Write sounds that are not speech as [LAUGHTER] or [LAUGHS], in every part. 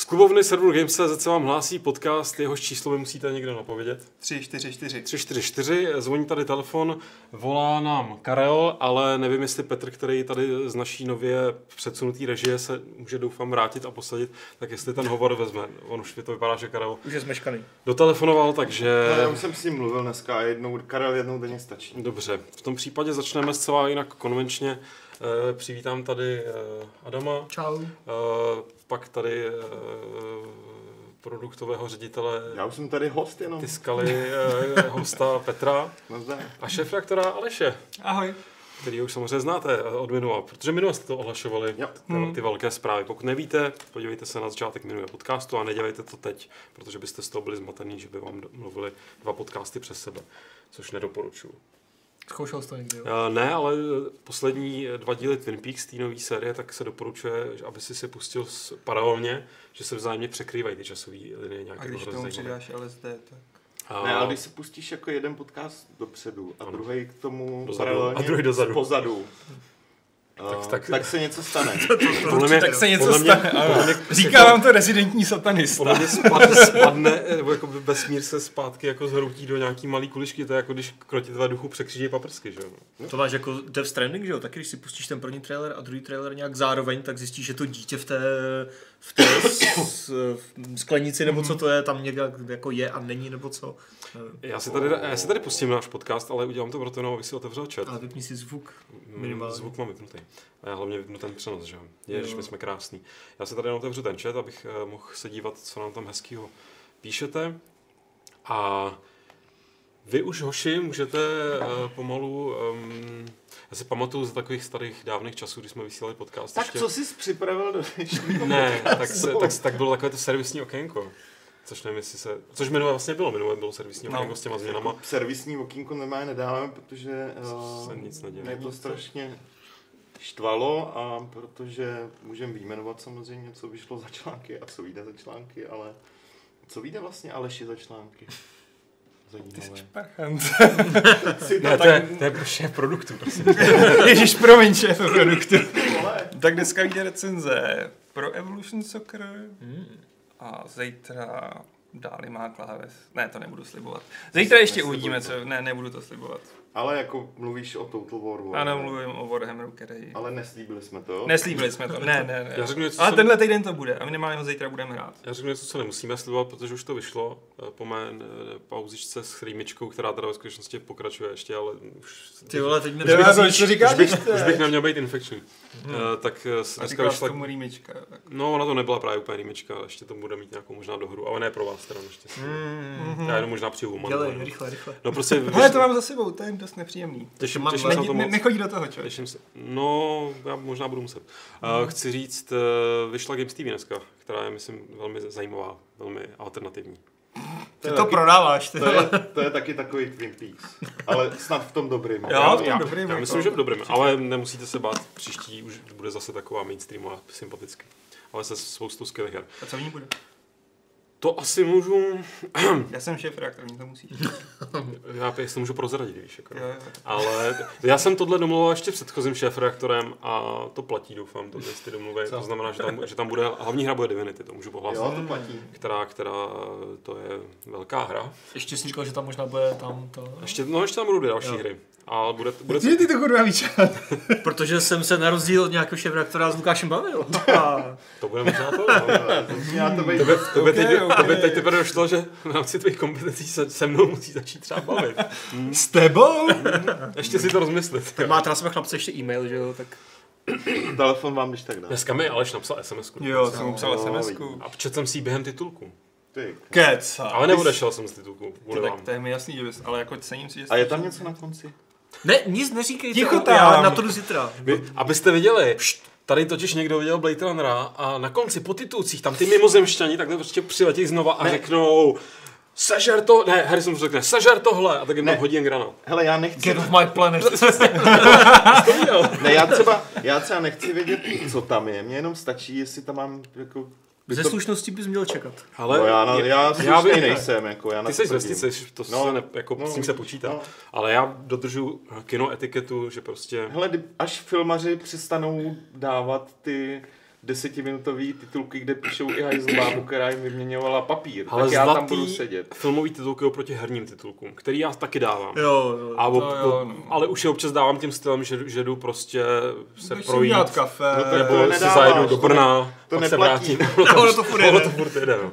Z klubovny serveru Games.cz se vám hlásí podcast, jehož číslo vy musíte někdo napovědět. 3, 4, 4. 344, zvoní tady telefon, volá nám Karel, ale nevím, jestli Petr, který tady z naší nově předsunutý režie se může doufám vrátit a posadit, tak jestli ten hovor vezme. On už to vypadá, že Karel Už je zmeškaný. dotelefonoval, takže... No, já už jsem s ním mluvil dneska a jednou, Karel jednou denně stačí. Dobře, v tom případě začneme zcela jinak konvenčně. Eh, Přivítám tady eh, Adama, Čau. eh, pak tady eh, produktového ředitele Já už jsem tady host jenom. ty skaly eh, [LAUGHS] hosta Petra No a šéf-reaktora Aleše, Ahoj. který už samozřejmě znáte od minula, protože minule jste to ohlašovali, Jo. ty, ty velké zprávy. Pokud nevíte, podívejte se na začátek minulého podcastu a nedělejte to teď, protože byste z toho byli zmatený, že by vám mluvili dva podcasty přes sebe, což nedoporučuji. Zkoušel jsi to někdy, jo? Uh, ne, ale poslední dva díly Twin Peaks té nové série, tak se doporučuje, že aby si si pustil s, paralelně, že se vzájemně překrývají ty časové linie nějak A když tomu přidáš LSD, tak... A- Ne, ale když se pustíš jako jeden podcast dopředu a Ano. druhý k tomu Dozadu. paralelně A druhý dozadu. pozadu, [LAUGHS] Tak- tak, tak- tak, se něco stane. [LAUGHS] podle mě, tak se něco podle mě, stane, podle mě, Říká vám to rezidentní satanista. podle mě spadne, [LAUGHS] spadne, nebo jako vesmír se zpátky jako zhroutí do nějaký malý kuličky, to je jako když krotitele duchu překříží paprsky, že jo? To máš jako Death Stranding, že jo? Taky když si pustíš ten první trailer a druhý trailer nějak zároveň, tak zjistíš, že to dítě v té, v té s, sklenici, nebo co to je, tam někde jako je a není, nebo co. Já si tady, já si tady pustím náš podcast, ale udělám to proto, no, abych si otevřel chat. Ale vypni si zvuk. Mm, minimálně. Zvuk mám vypnutý. A já hlavně vypnu ten přenos, že jo. Ježiš, my jsme krásný. Já se tady jenom otevřu ten chat, abych eh, mohl se dívat, co nám tam hezkýho píšete. A vy už, hoši, můžete uh, pomalu... Um, já si pamatuju z takových starých dávných časů, kdy jsme vysílali podcast. tak co jsi připravil do Ne, tak, se, tak, tak bylo takové to servisní okénko. Což nevím, jestli se... Což minule vlastně bylo, minule bylo servisní No. okénko s těma změnama. Servisní okýnko normálně nedáme, protože Se uh, nic neděje. mě to strašně štvalo a protože můžeme vyjmenovat samozřejmě, co vyšlo za články a co vyjde za články, ale co vyjde vlastně Aleši za články? Ty jsi Zajímavé. parchant. [LAUGHS] Si to Ne, to tak je, to je šéf produktu, prosím. [LAUGHS] Ježíš, promiň, šéf produktu. Tak dneska vyjde recenze pro Evolution Soccer Hmm. a zítra dáli má kláves. Ne, to nebudu slibovat. Zítra ještě uvidíme, co... Ne, nebudu to slibovat. Ale jako mluvíš o Total War War. Ano, mluvím o Warhammeru, který... Ale neslíbili jsme to. Neslíbili jsme to, ne, ne, ne. Já řeknu něco, Ale co- tenhle týden to bude a minimálně ho zítra budeme hrát. Já řeknu něco, co nemusíme slibovat, protože už to vyšlo eh, po mé eh, pauzičce s rýmičkou, která teda ve skutečnosti pokračuje ještě, ale už, Ty vole, teď mi to říkáš? už, bych, už bych neměl být infekční. Hmm. tak eh, s- A dneska vyšla... tomu rýmička. Tak. No, ona to nebyla právě úplně rýmička, ještě to bude mít nějakou možná dohru, ale ne pro vás teda naštěstí. Hmm. Já jenom možná přijdu Dělej, rychle, rychle. No prostě, Hele, to mám za sebou, je dost nepříjemný. těším, těším se na Ne, to ne, moc. nechodí do toho, člověk. Těším se. No, já možná budu muset. Uh, chci říct, uh, vyšla Games TV dneska, která je, myslím, velmi zajímavá, velmi alternativní. To Ty je, to taky, prodáváš, ty. to, je, to je taky takový Twin Peaks. Ale snad v tom dobrým. Jo, v já, tom dobrým. já jako. myslím, že v dobrém, ale nemusíte se bát, příští už bude zase taková mainstreamová, sympaticky. Ale se spoustou skvělých her. A co v ní bude? To asi můžu, Já jsem šéf reaktor, mě to musí. [LAUGHS] já jestli můžu prozradit, víš, jako. Jo, jo. Ale já jsem tohle domluvil ještě předchozím šéf-reaktorem a to platí, doufám, to ty domluvy. Co? To znamená, že tam, že tam bude, hlavní hra bude Divinity, to můžu pohlásit. Jo, to platí. která, která, to je velká hra. Ještě jsi říkal, že tam možná bude tam to... Ještě, no ještě tam budou další Jo. hry. A bude, bude Ty, ty to kurva víš. [LAUGHS] Protože jsem se na rozdíl od nějakého šéfraktora s Lukášem bavil. A to bude možná to. No. Já to by, to by, teď, Ok, to by ok. teď teprve došlo, že v rámci tvých kompetencí se, se mnou musí začít třeba bavit. S tebou? Ještě si to rozmyslet. tak má teda jsme chlapce ještě e-mail, že jo, tak... [CLEARS THROAT] Telefon vám když tak dá. Dneska mi Aleš napsal sms Jo, jsem mu psal No, SMS-ku. A četl jsem si ji během titulku. Ty. Keca. Ale neodešel jsem z titulku, Tak to je mi jasný, že bys, ale jako cením si, že A je tam něco na konci? Ne, nic neříkejte. Ticho já tam. na to jdu zítra. Vy, abyste viděli, tady totiž někdo viděl Blade Runnera a na konci po titulcích tam ty mimozemšťani takhle prostě přiletí znova a Ne. řeknou Sežer to, ne, Harrison řekne, sežer tohle a tak jim tam hodí jen granát. Hele, já nechci... Get off my planet. [LAUGHS] [LAUGHS] Ne, já třeba, já třeba nechci vědět, co tam je. Mně jenom stačí, jestli tam mám jako... Ze slušnosti bys měl čekat. Ale no, já, na, já, já já vím, nejsem, jako já na Ty to jsi vestice, to No, se ne, jako, no, s tím se počítá. no. Ale já dodržu kino etiketu, že prostě... Hele, až filmaři přestanou dávat ty desetiminutový titulky, kde píšou i hajzlbábu, která jim vyměňovala papír. Ale tak já tam budu sedět. filmový titulky oproti herním titulkům, který já taky dávám. Jo, jo. A ob, To jo, no. ale už je občas dávám tím stylem, že, že jdu prostě se si projít, udělat kafe. No to- nebo to si nedáváš, zajedu do to Brna, to pak se neplatí. vrátím. [LAUGHS] No, ono to furt Ono jede. to furt jede, no.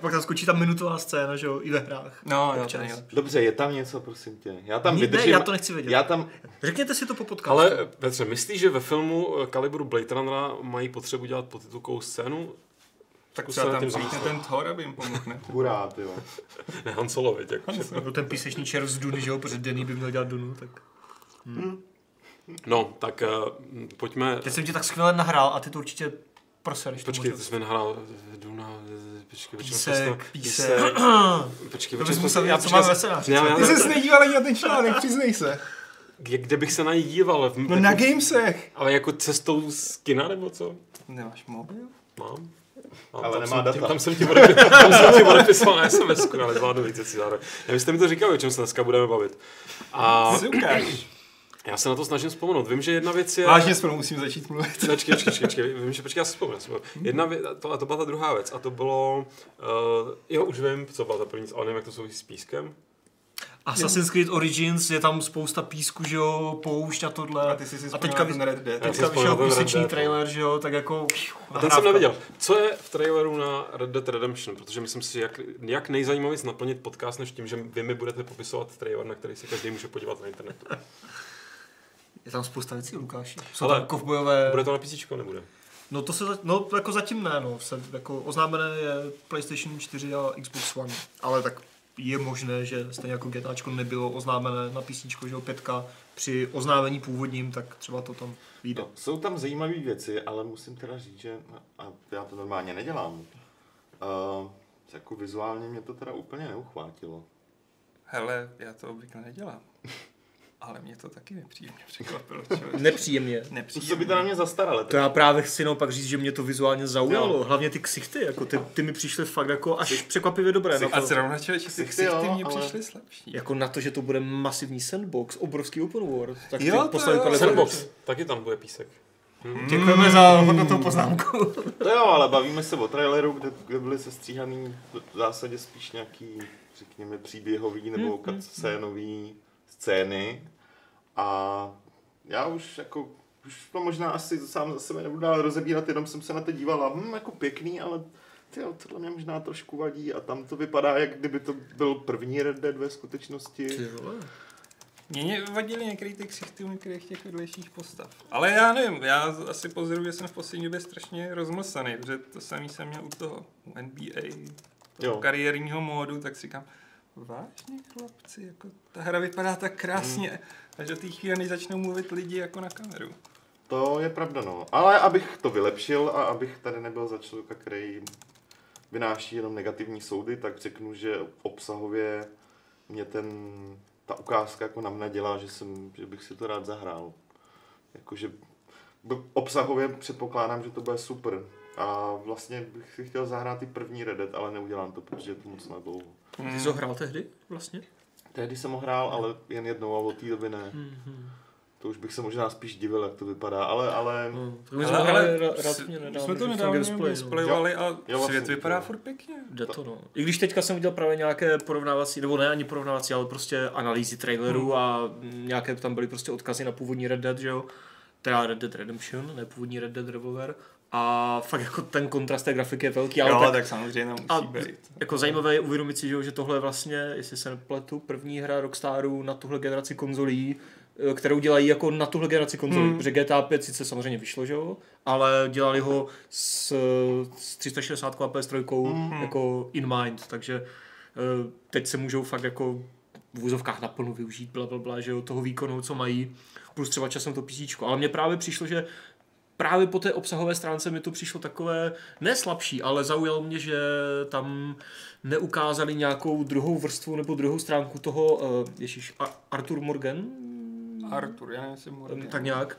A pak tam skočí ta minutová scéna, že jo, i ve hrách. No, jo, nejlepší. Dobře, je tam něco, prosím tě. Já tam Ne, vydržím. já to nechci vědět. Já tam, Řekněte si to po podcastu. Ale Petře, myslíš, že ve filmu eh, kalibru Blade Runnera mají potřebu dělat podtitulkovou scénu? Tak Zkus třeba tam zamyslet. ten Thor, aby jim pomohl, [LAUGHS] [LAUGHS] ne? hurá, ty jo. Ne, Han Solo, viď, jako, že- Nebo ten písečný červ z Duny, že jo, protože Denny by měl dělat Dunu, tak... No, tak uh, pojďme... Teď jsem ti tak skvěle nahrál a ty to určitě prosereš. Počkej, ty jsi mi nahrál Duna, počkej, počkej, Písek, počkej, písek. Počkej, To počkej, bys musel já vědět, co počkej, máme ve scénáři. já- já- Ty jsi nedíval ani na ten článek, přiznej se. Kde kde bych se na ní díval? V- No na Gamesech. Ale jako cestou z kina nebo co? Nemáš mobil? Mám. Mám, Ale tam nemá jsem, data. Tím, tam jsem ti odepisoval, tam jsem ti odepisoval na SMS, ale zvládnu víc věcí zároveň. Já byste mi to říkali, o čem se dneska budeme bavit. A Si ukáž. Já se na to snažím vzpomenout. Vím, že jedna věc je... Vážně spolu musím začít mluvit. [LAUGHS] Počkej, počkej, počkej, vím, že počkej, já si vzpomenu. vzpomenu. Jedna věc, to, a to byla ta druhá věc, a to bylo, uh, jo, už vím, co byla ta první, ale nevím, jak to souvisí s pískem. Assassin's Creed Origins, je tam spousta písku, že jo, poušť a tohle. A ty jsi si a teďka, ten Red Dead. Teďka vyšel Dead, no. trailer, že jo, tak jako... A ten jsem neviděl. Co je v traileru na Red Dead Redemption? Protože myslím si, že jak, jak nejzajímavější naplnit podcast, než tím, že vy mi budete popisovat trailer, na který si každý může podívat na internetu. Je tam spousta věcí, Lukáši. Jsou Ale tam kovbojové... Bude to na PC, nebude? No to se, za- no jako zatím ne, no. Se, jako oznámené je PlayStation 4 a Xbox One, ale tak je možné, že stejně jako GTAčko nebylo oznámené na PC, že jo, pětka, při oznámení původním, tak třeba to tam vyjde. No, jsou tam zajímavé věci, ale musím teda říct, že a já to normálně nedělám. Uh, jako vizuálně mě to teda úplně neuchvátilo. Hele, já to obvykle nedělám. Ale mě to taky nepříjemně překvapilo. člověk. Nepříjemně. Působí to na mě zastarale. To já právě chci naopak říct, že mě to vizuálně zaujalo. Jo. Hlavně ty ksichty, jako ty, ty mi přišly fakt jako až překvapivě dobré. Na A to, zrovna člověče, ty Sichty, ksichty jo, mě ale- přišly slabší. jako na to, že to bude masivní sandbox, obrovský open world. Tak Jo, ty to jo. Sandbox, taky tam bude písek. Děkujeme za hodnotou poznámku. To jo, ale bavíme se o traileru, kde, kde byly sestříhaný v zásadě spíš nějaký, řekněme, příběhový nebo cutscénový scény. A já už jako, už to možná asi sám za sebe nebudu dál rozebírat, jenom jsem se na to díval a hm, jako pěkný, ale tyjo, tohle mě možná trošku vadí a tam to vypadá, jak kdyby to byl první Red Dead ve skutečnosti. Mně vadily některé ty ksichty u některých těch vedlejších postav. Ale já nevím, já asi pozoruju, že jsem v poslední době strašně rozmlsaný, protože to samý jsem měl u toho, u NBA, toho Jo. kariérního módu, tak si říkám, vážně chlapci, jako ta hra vypadá tak krásně, až do té chvíle, než začnou mluvit lidi jako na kameru. To je pravda, no. Ale abych to vylepšil a abych tady nebyl za člověka, který vynáší jenom negativní soudy, tak řeknu, že obsahově mě ten, ta ukázka jako na mne dělá, že, jsem, že bych si to rád zahrál. Jakože obsahově předpokládám, že to bude super. A vlastně bych si chtěl zahrát i první Red Dead, ale neudělám to, protože je to moc na dlouho. Ty jsi ho hrál tehdy vlastně? Tehdy jsem ho hrál, ale jen jednou a od té doby ne. Mhm. To už bych se možná spíš divil, jak to vypadá, ale, ale No, my Ale, jsme ale, my nedávno. jsme to nedávno Gamesplayi, no. gamesplayovali a Jo, vlastně, svět vypadá jo. furt pěkně. Jde to, no. I když teďka jsem viděl právě nějaké porovnávací, nebo ne ani porovnávací, ale prostě analýzy trailerů Hmm. a nějaké tam byly prostě odkazy na původní Red Dead, že jo? Teda Red Dead Redemption, ne původní Red Dead Revolver. A fakt jako ten kontrast té grafiky je velký, ale jo, tak, tak, samozřejmě musí a být. jako zajímavé je uvědomit si, že, tohle je vlastně, jestli se nepletu, první hra Rockstaru na tuhle generaci konzolí, eh, kterou dělají jako na tuhle generaci konzolí, Hmm. protože GTA 5 sice samozřejmě vyšlo, že jo, ale dělali ho s, s 360 a PS3 Hmm. jako in mind, takže eh, teď se můžou fakt jako v úzovkách naplno využít, bla, bla, bla, že jo, toho výkonu, co mají, plus třeba časem to PC. Ale mně právě přišlo, že právě po té obsahové stránce mi to přišlo takové, ne slabší, ale zaujalo mě, že tam neukázali nějakou druhou vrstvu nebo druhou stránku toho, uh, ježíš, Ar- Arthur Morgan? Artur, já nevím, Em, tak nějak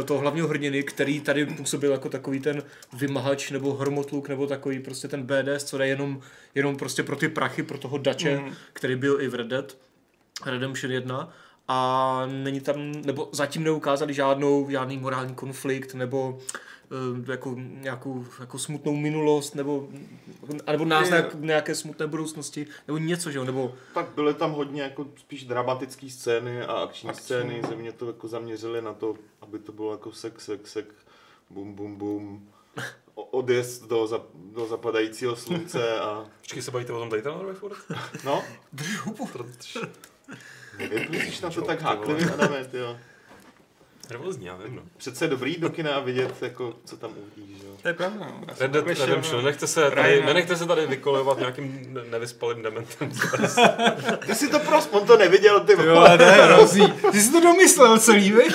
eh, toho hlavního hrdiny, který tady působil jako takový ten vymahač nebo hromotluk nebo takový prostě ten BDS, co jde jenom, jenom prostě pro ty prachy, pro toho Dače, Mhm. který byl i v Red Dead Redemption 1 a není tam, nebo zatím neukázali žádnou, žádný morální konflikt, nebo eh, jako nějakou jako smutnou minulost, nebo, nebo náznak nějaké smutné budoucnosti, nebo něco, že jo, nebo Tak byly tam hodně jako spíš dramatické scény a akční Akční. scény, že mě to jako zaměřili na to, aby to bylo jako sek, sek, sek, bum, bum, bum, odjezd do, zap, do zapadajícího slunce a Počkej, se bavíte o tom Titanovi furt? no, [LAUGHS] drž hubu. Musíš na to tak háklivě, Adame, jo. Nervózní, já vím, no. Přece je dobrý do kina a vidět, jako, co tam uvidíš, jo. To je pravda. no. Red Dead Redemption, nenechte se, tady, nenechte se tady vykolovat nějakým ne- nevyspalým dementem. [LAUGHS] Ty si to prostě, on to neviděl, ty Jo, vole. ale to je hrozný. Ty jsi to domyslel celý, veď?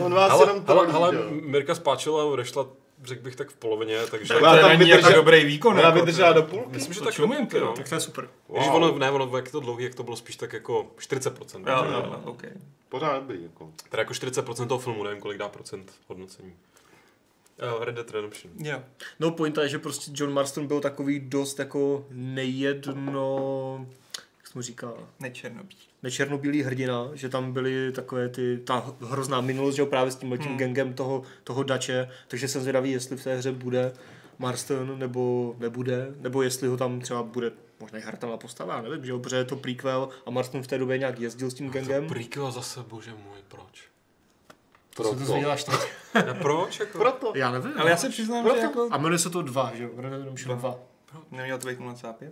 On vás Ale, jenom ale, trolí, ale jo. Mirka spáčila a odešla, řekl bych tak v polovině, takže... To tam není jako dobrý výkon. Ona jako vydržela do půlky. Myslím, že to tak čumím, taky, ty, no. Tak to je super. Když ono, ne, ono, jak to dlouhý, jak to bylo spíš tak jako 40%. Jo, jo, jo, OK. Pořád dobrý, jako. Teda jako 40% toho filmu, nevím, kolik dá procent hodnocení. Uh, Red Dead Redemption. Jo. No pointa je, že prostě John Marston byl takový dost jako nejedno, mu říká, Nečernobíl. nečernobílý hrdina, že tam byly takové ty, ta hrozná minulost, že jo, právě s tím letím Hmm. gangem toho, toho dače, takže jsem zvědavý, jestli v té hře bude Marston nebo nebude, nebo jestli ho tam třeba bude možná i hratelná postava, já nevím, že jo, protože je to prequel a Marston v té době nějak jezdil s tím gangem. Prequel zase, bože můj, proč? To se to Proto. zvěděl až teď. Ne, proč? Jako? Proto. Já nevím. Ale já se přiznám, Proto. že jako... A jmenuje se to 2, že jo, Redemption 2. Nemělo to být 0,5?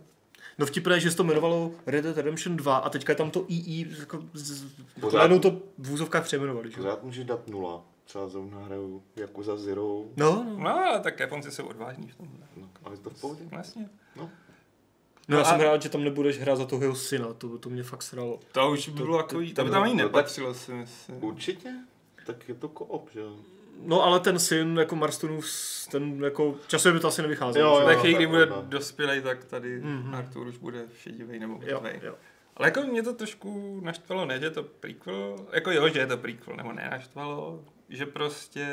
No vtipné, že se to jmenovalo Red Dead Redemption 2 a teďka je tam to II, jako z, Pořád. najednou to v úzovkách přejmenovali, že? Pořád můžeš dát nula. Třeba zrovna hraju jako za Zero. No, no. No, tak Japonci jsou odvážní v tomhle. No, ale to v pohodě. Vlastně. no No já a- jsem rád, že tam nebudeš hrát za toho jeho syna, to, to mě fakt sralo. To už by bylo takový, to to by tam ani no, nepatřilo, si myslím. Určitě. Tak je to koop, že jo. No ale ten syn jako Marstonův, ten jako časově by to asi nevycházelo. Jo, jo. Tak chvíli, kdy tak bude možná. dospělej, tak tady Mhm. Artur už bude šedivej nebo mrtvej. Ale jako mě to trošku naštvalo, ne, že je to prequel, jako jo, že je to prequel, nebo nenaštvalo, že prostě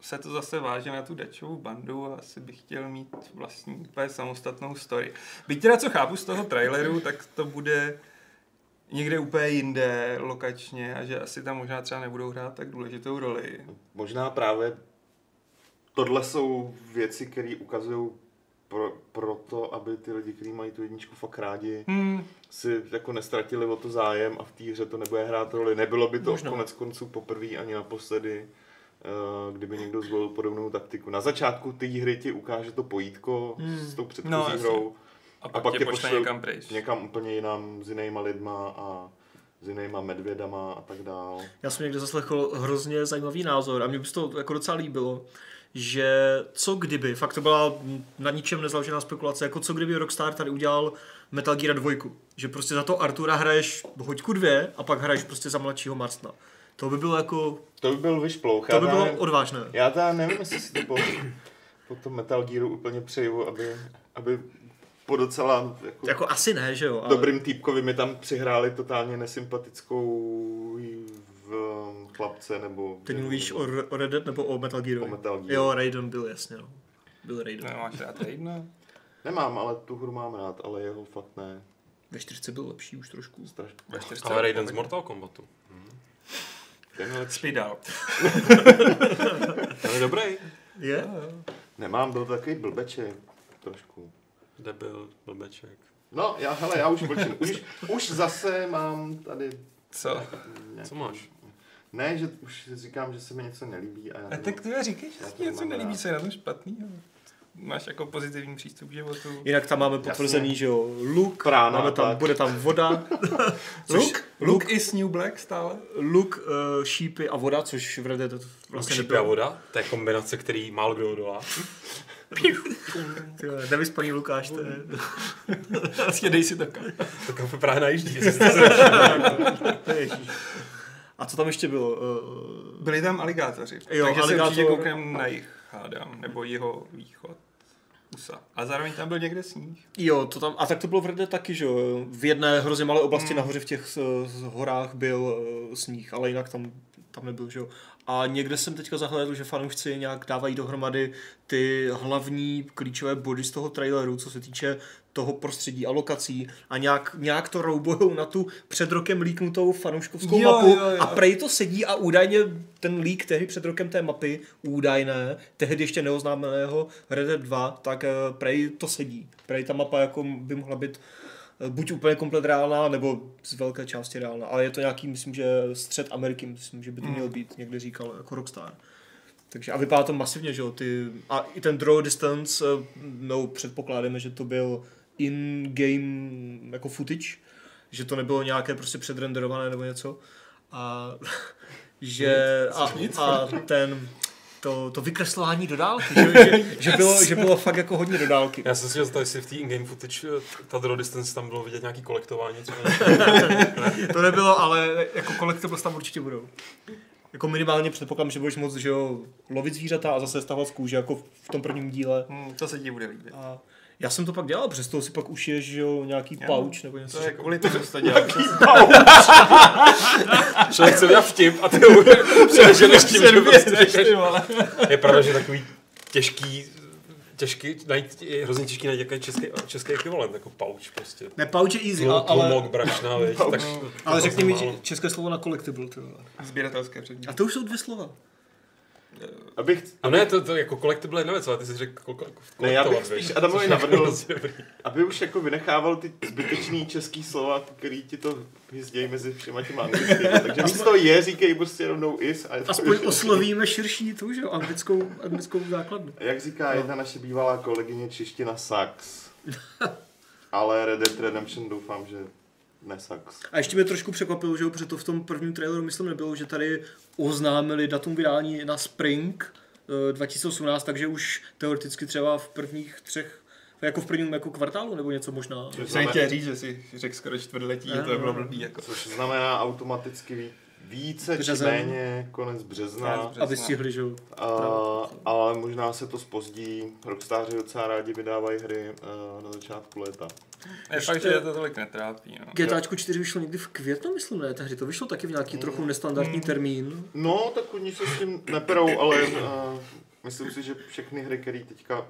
se to zase váže na tu dačovou bandu a asi bych chtěl mít vlastní úplně samostatnou story. Byť teda co chápu z toho traileru, tak to bude někde úplně jinde lokačně a že asi tam možná třeba nebudou hrát tak důležitou roli. Možná právě tohle jsou věci, které ukazují pro, pro to, aby ty lidi, kteří mají tu jedničku fakt rádi, Hmm, si jako nestratili o to zájem a v té hře to nebude hrát roli. Nebylo by to Možná. konec konců poprvé ani naposledy, eh, kdyby někdo zvolil podobnou taktiku. Na začátku té hry ti ukáže to pojítko Hmm. s tou předchozí No, jasně. A pak, pak pak tě tě pošle někam pryč. někam úplně jinam s jinýma lidma a s jinýma medvědama a tak dál. Já jsem někde zaslechl hrozně zajímavý názor a mě by se to jako docela líbilo, že co kdyby, fakt to byla na ničem nezaložená spekulace, jako co kdyby Rockstar tady udělal Metal Gear 2, že prostě za to Artura hraješ hoďku dvě a pak hraješ prostě za mladšího Marstna. To by bylo jako, To by byl vyšplouch. to by bylo nevím- odvážné. Já teda nevím, jestli si to po, po tom Metal Gearu úplně přeju, aby, aby po docela jako, Jako asi ne, že jo? Ale dobrým týpkovi mi tam přihráli totálně nesympatickou v chlapce nebo... Teď nebo- mluvíš o, o Red Dead nebo o Metal Gearu? O Metal Gearu. Jo, Raiden byl, jasně. No. Byl Raiden. No, máš rád Raidena? Nemám, ale tu hru mám rád, ale jeho fakt ne. Ve 40 byl lepší už trošku. Strašně. Ve 40 Ale Raiden z Mortal Kombatu. Ten je lepší. Spí dál. [LAUGHS] Ten je dobrý. Je? Nemám, byl takový blbeček. Trošku. Debil, blbeček. No, já, hele, já už mlčím. Už, už zase mám tady... Co? nějaký- Co máš? Ne, že už si říkám, že se mi něco nelíbí a já A tak ty říkej, že se ti něco nelíbí, je na tom špatný. Máš jako pozitivní přístup k životu. Jinak tam máme potvrzený, Jasně. že jo, luk, Prána máme tam, tak. bude tam voda, [LAUGHS] což, Luke? Luke is New Black stále? luk, uh, šípy a voda, což v Red Dead vlastně Vlastně nebylo. a voda, to je kombinace, který málo kdo odolá. [LAUGHS] Ty vole, Nevyspaný Lukáš, to je... [LAUGHS] Prostě dej si to kam. [LAUGHS] To kafe právě najíždí. A co tam ještě bylo? Uh, Byli tam aligátoři, Jo, takže aligátor- se určitě koukneme na jich, hádám, nebo jeho východ. USA. A zároveň tam byl někde sníh. jo, to tam, a tak to bylo v Red Dead taky, že jo. V jedné hrozně malé oblasti nahoře v těch uh, horách byl uh, sníh, ale jinak tam tam nebyl, že jo. A někde jsem teďka zahlédl, že fanoušci nějak dávají dohromady ty hlavní klíčové body z toho traileru, co se týče toho prostředí a lokací a nějak, nějak to roubujou na tu před rokem líknutou fanouškovskou Jo, mapu jo, jo. a prej to sedí a údajně ten lík tehdy před rokem té mapy, údajné, tehdy ještě neoznámeného Red Dead 2, tak eh, prej to sedí. Prej ta mapa jako by mohla být buď úplně komplet reálná, nebo z velké části reálná. Ale je to nějaký, myslím, že střed Ameriky, myslím, že by to měl být, někde říkal jako Rockstar. Takže a vypadá to masivně, že jo, ty, a i ten draw distance, eh, no předpokládáme, že to byl in-game jako footage, že to nebylo nějaké prostě předrenderované nebo něco. A [LAUGHS] že a, a ten to, to vykreslování do dálky, že, [LAUGHS] že, že, bylo, že bylo fakt jako hodně do dálky. Já jsem si říkal, jestli v té in-game footage eh, ta draw distance tam bylo vidět nějaký kolektování. [LAUGHS] To nebylo, ale jako collectibles tam určitě budou. Jako minimálně předpokládám, že budeš moc že jo, lovit zvířata a zase stahovat z kůže, jako v tom prvním díle. Hmm, to se ti bude líbit. A já jsem to pak dělal, přes toho si pak ušiješ, že jo, nějaký Jo. pouch nebo něco. To je kvůli tomu, že to [LAUGHS] dělá. [LAUGHS] Člověk chce udělat vtip a ty ho přeženeš tím, že prostě Je pravda, že takový těžký, těžký, najít, je hrozně těžký najít jaký český, český ekvivalent, jako pouch prostě. Ne, pouch je easy, a, Tlumok, ale, tlumok brašna, [LAUGHS] viď, tak ale řekni mi české slovo na collectible. Ty vole. Sběratelské předměty. A to už jsou dvě slova. Abych, No ne, to, to jako collectible je jedna věc, ale ty jsi řekl kol- kol- Ne, já bych spíš? Adamovi [LAUGHS] navrhl- aby už jako vynechával ty zbytečný český slova, který ti to hvězdějí mezi všema těma anglickými. Takže místo je, říkej prostě rovnou is. A je to Aspoň [LAUGHS] oslovíme širší tu, že jo, anglickou, anglickou základnu. Jak říká jedna naše bývalá kolegyně čeština sax. Ale Red Dead Redemption doufám, že ne sax. A ještě mě trošku překvapilo, že protože to v tom prvním traileru myslím nebylo, že tady oznámili datum vydání na Spring eh, 2018, takže už teoreticky třeba v prvních třech, jako v prvním jako kvartálu nebo něco možná. Což Jsem chtěl říct, že si řekl skoro čtvrtletí, Ne, to bylo ne. blbý. Jako. což znamená automaticky ví- více či Březen. méně konec března. Konec Aby stihli, že. A, ale možná se to spozdí. Rockstáři docela rádi vydávají hry eh, na začátku léta. Je fakt, že to tolik netrápí. No. GTAčko 4 vyšlo někdy v květnu, myslím, ne? Tehdy to vyšlo taky v nějaký trochu nestandardní termín. No, tak oni se s tím neperou, ale uh, myslím si, že všechny hry, které teďka uh,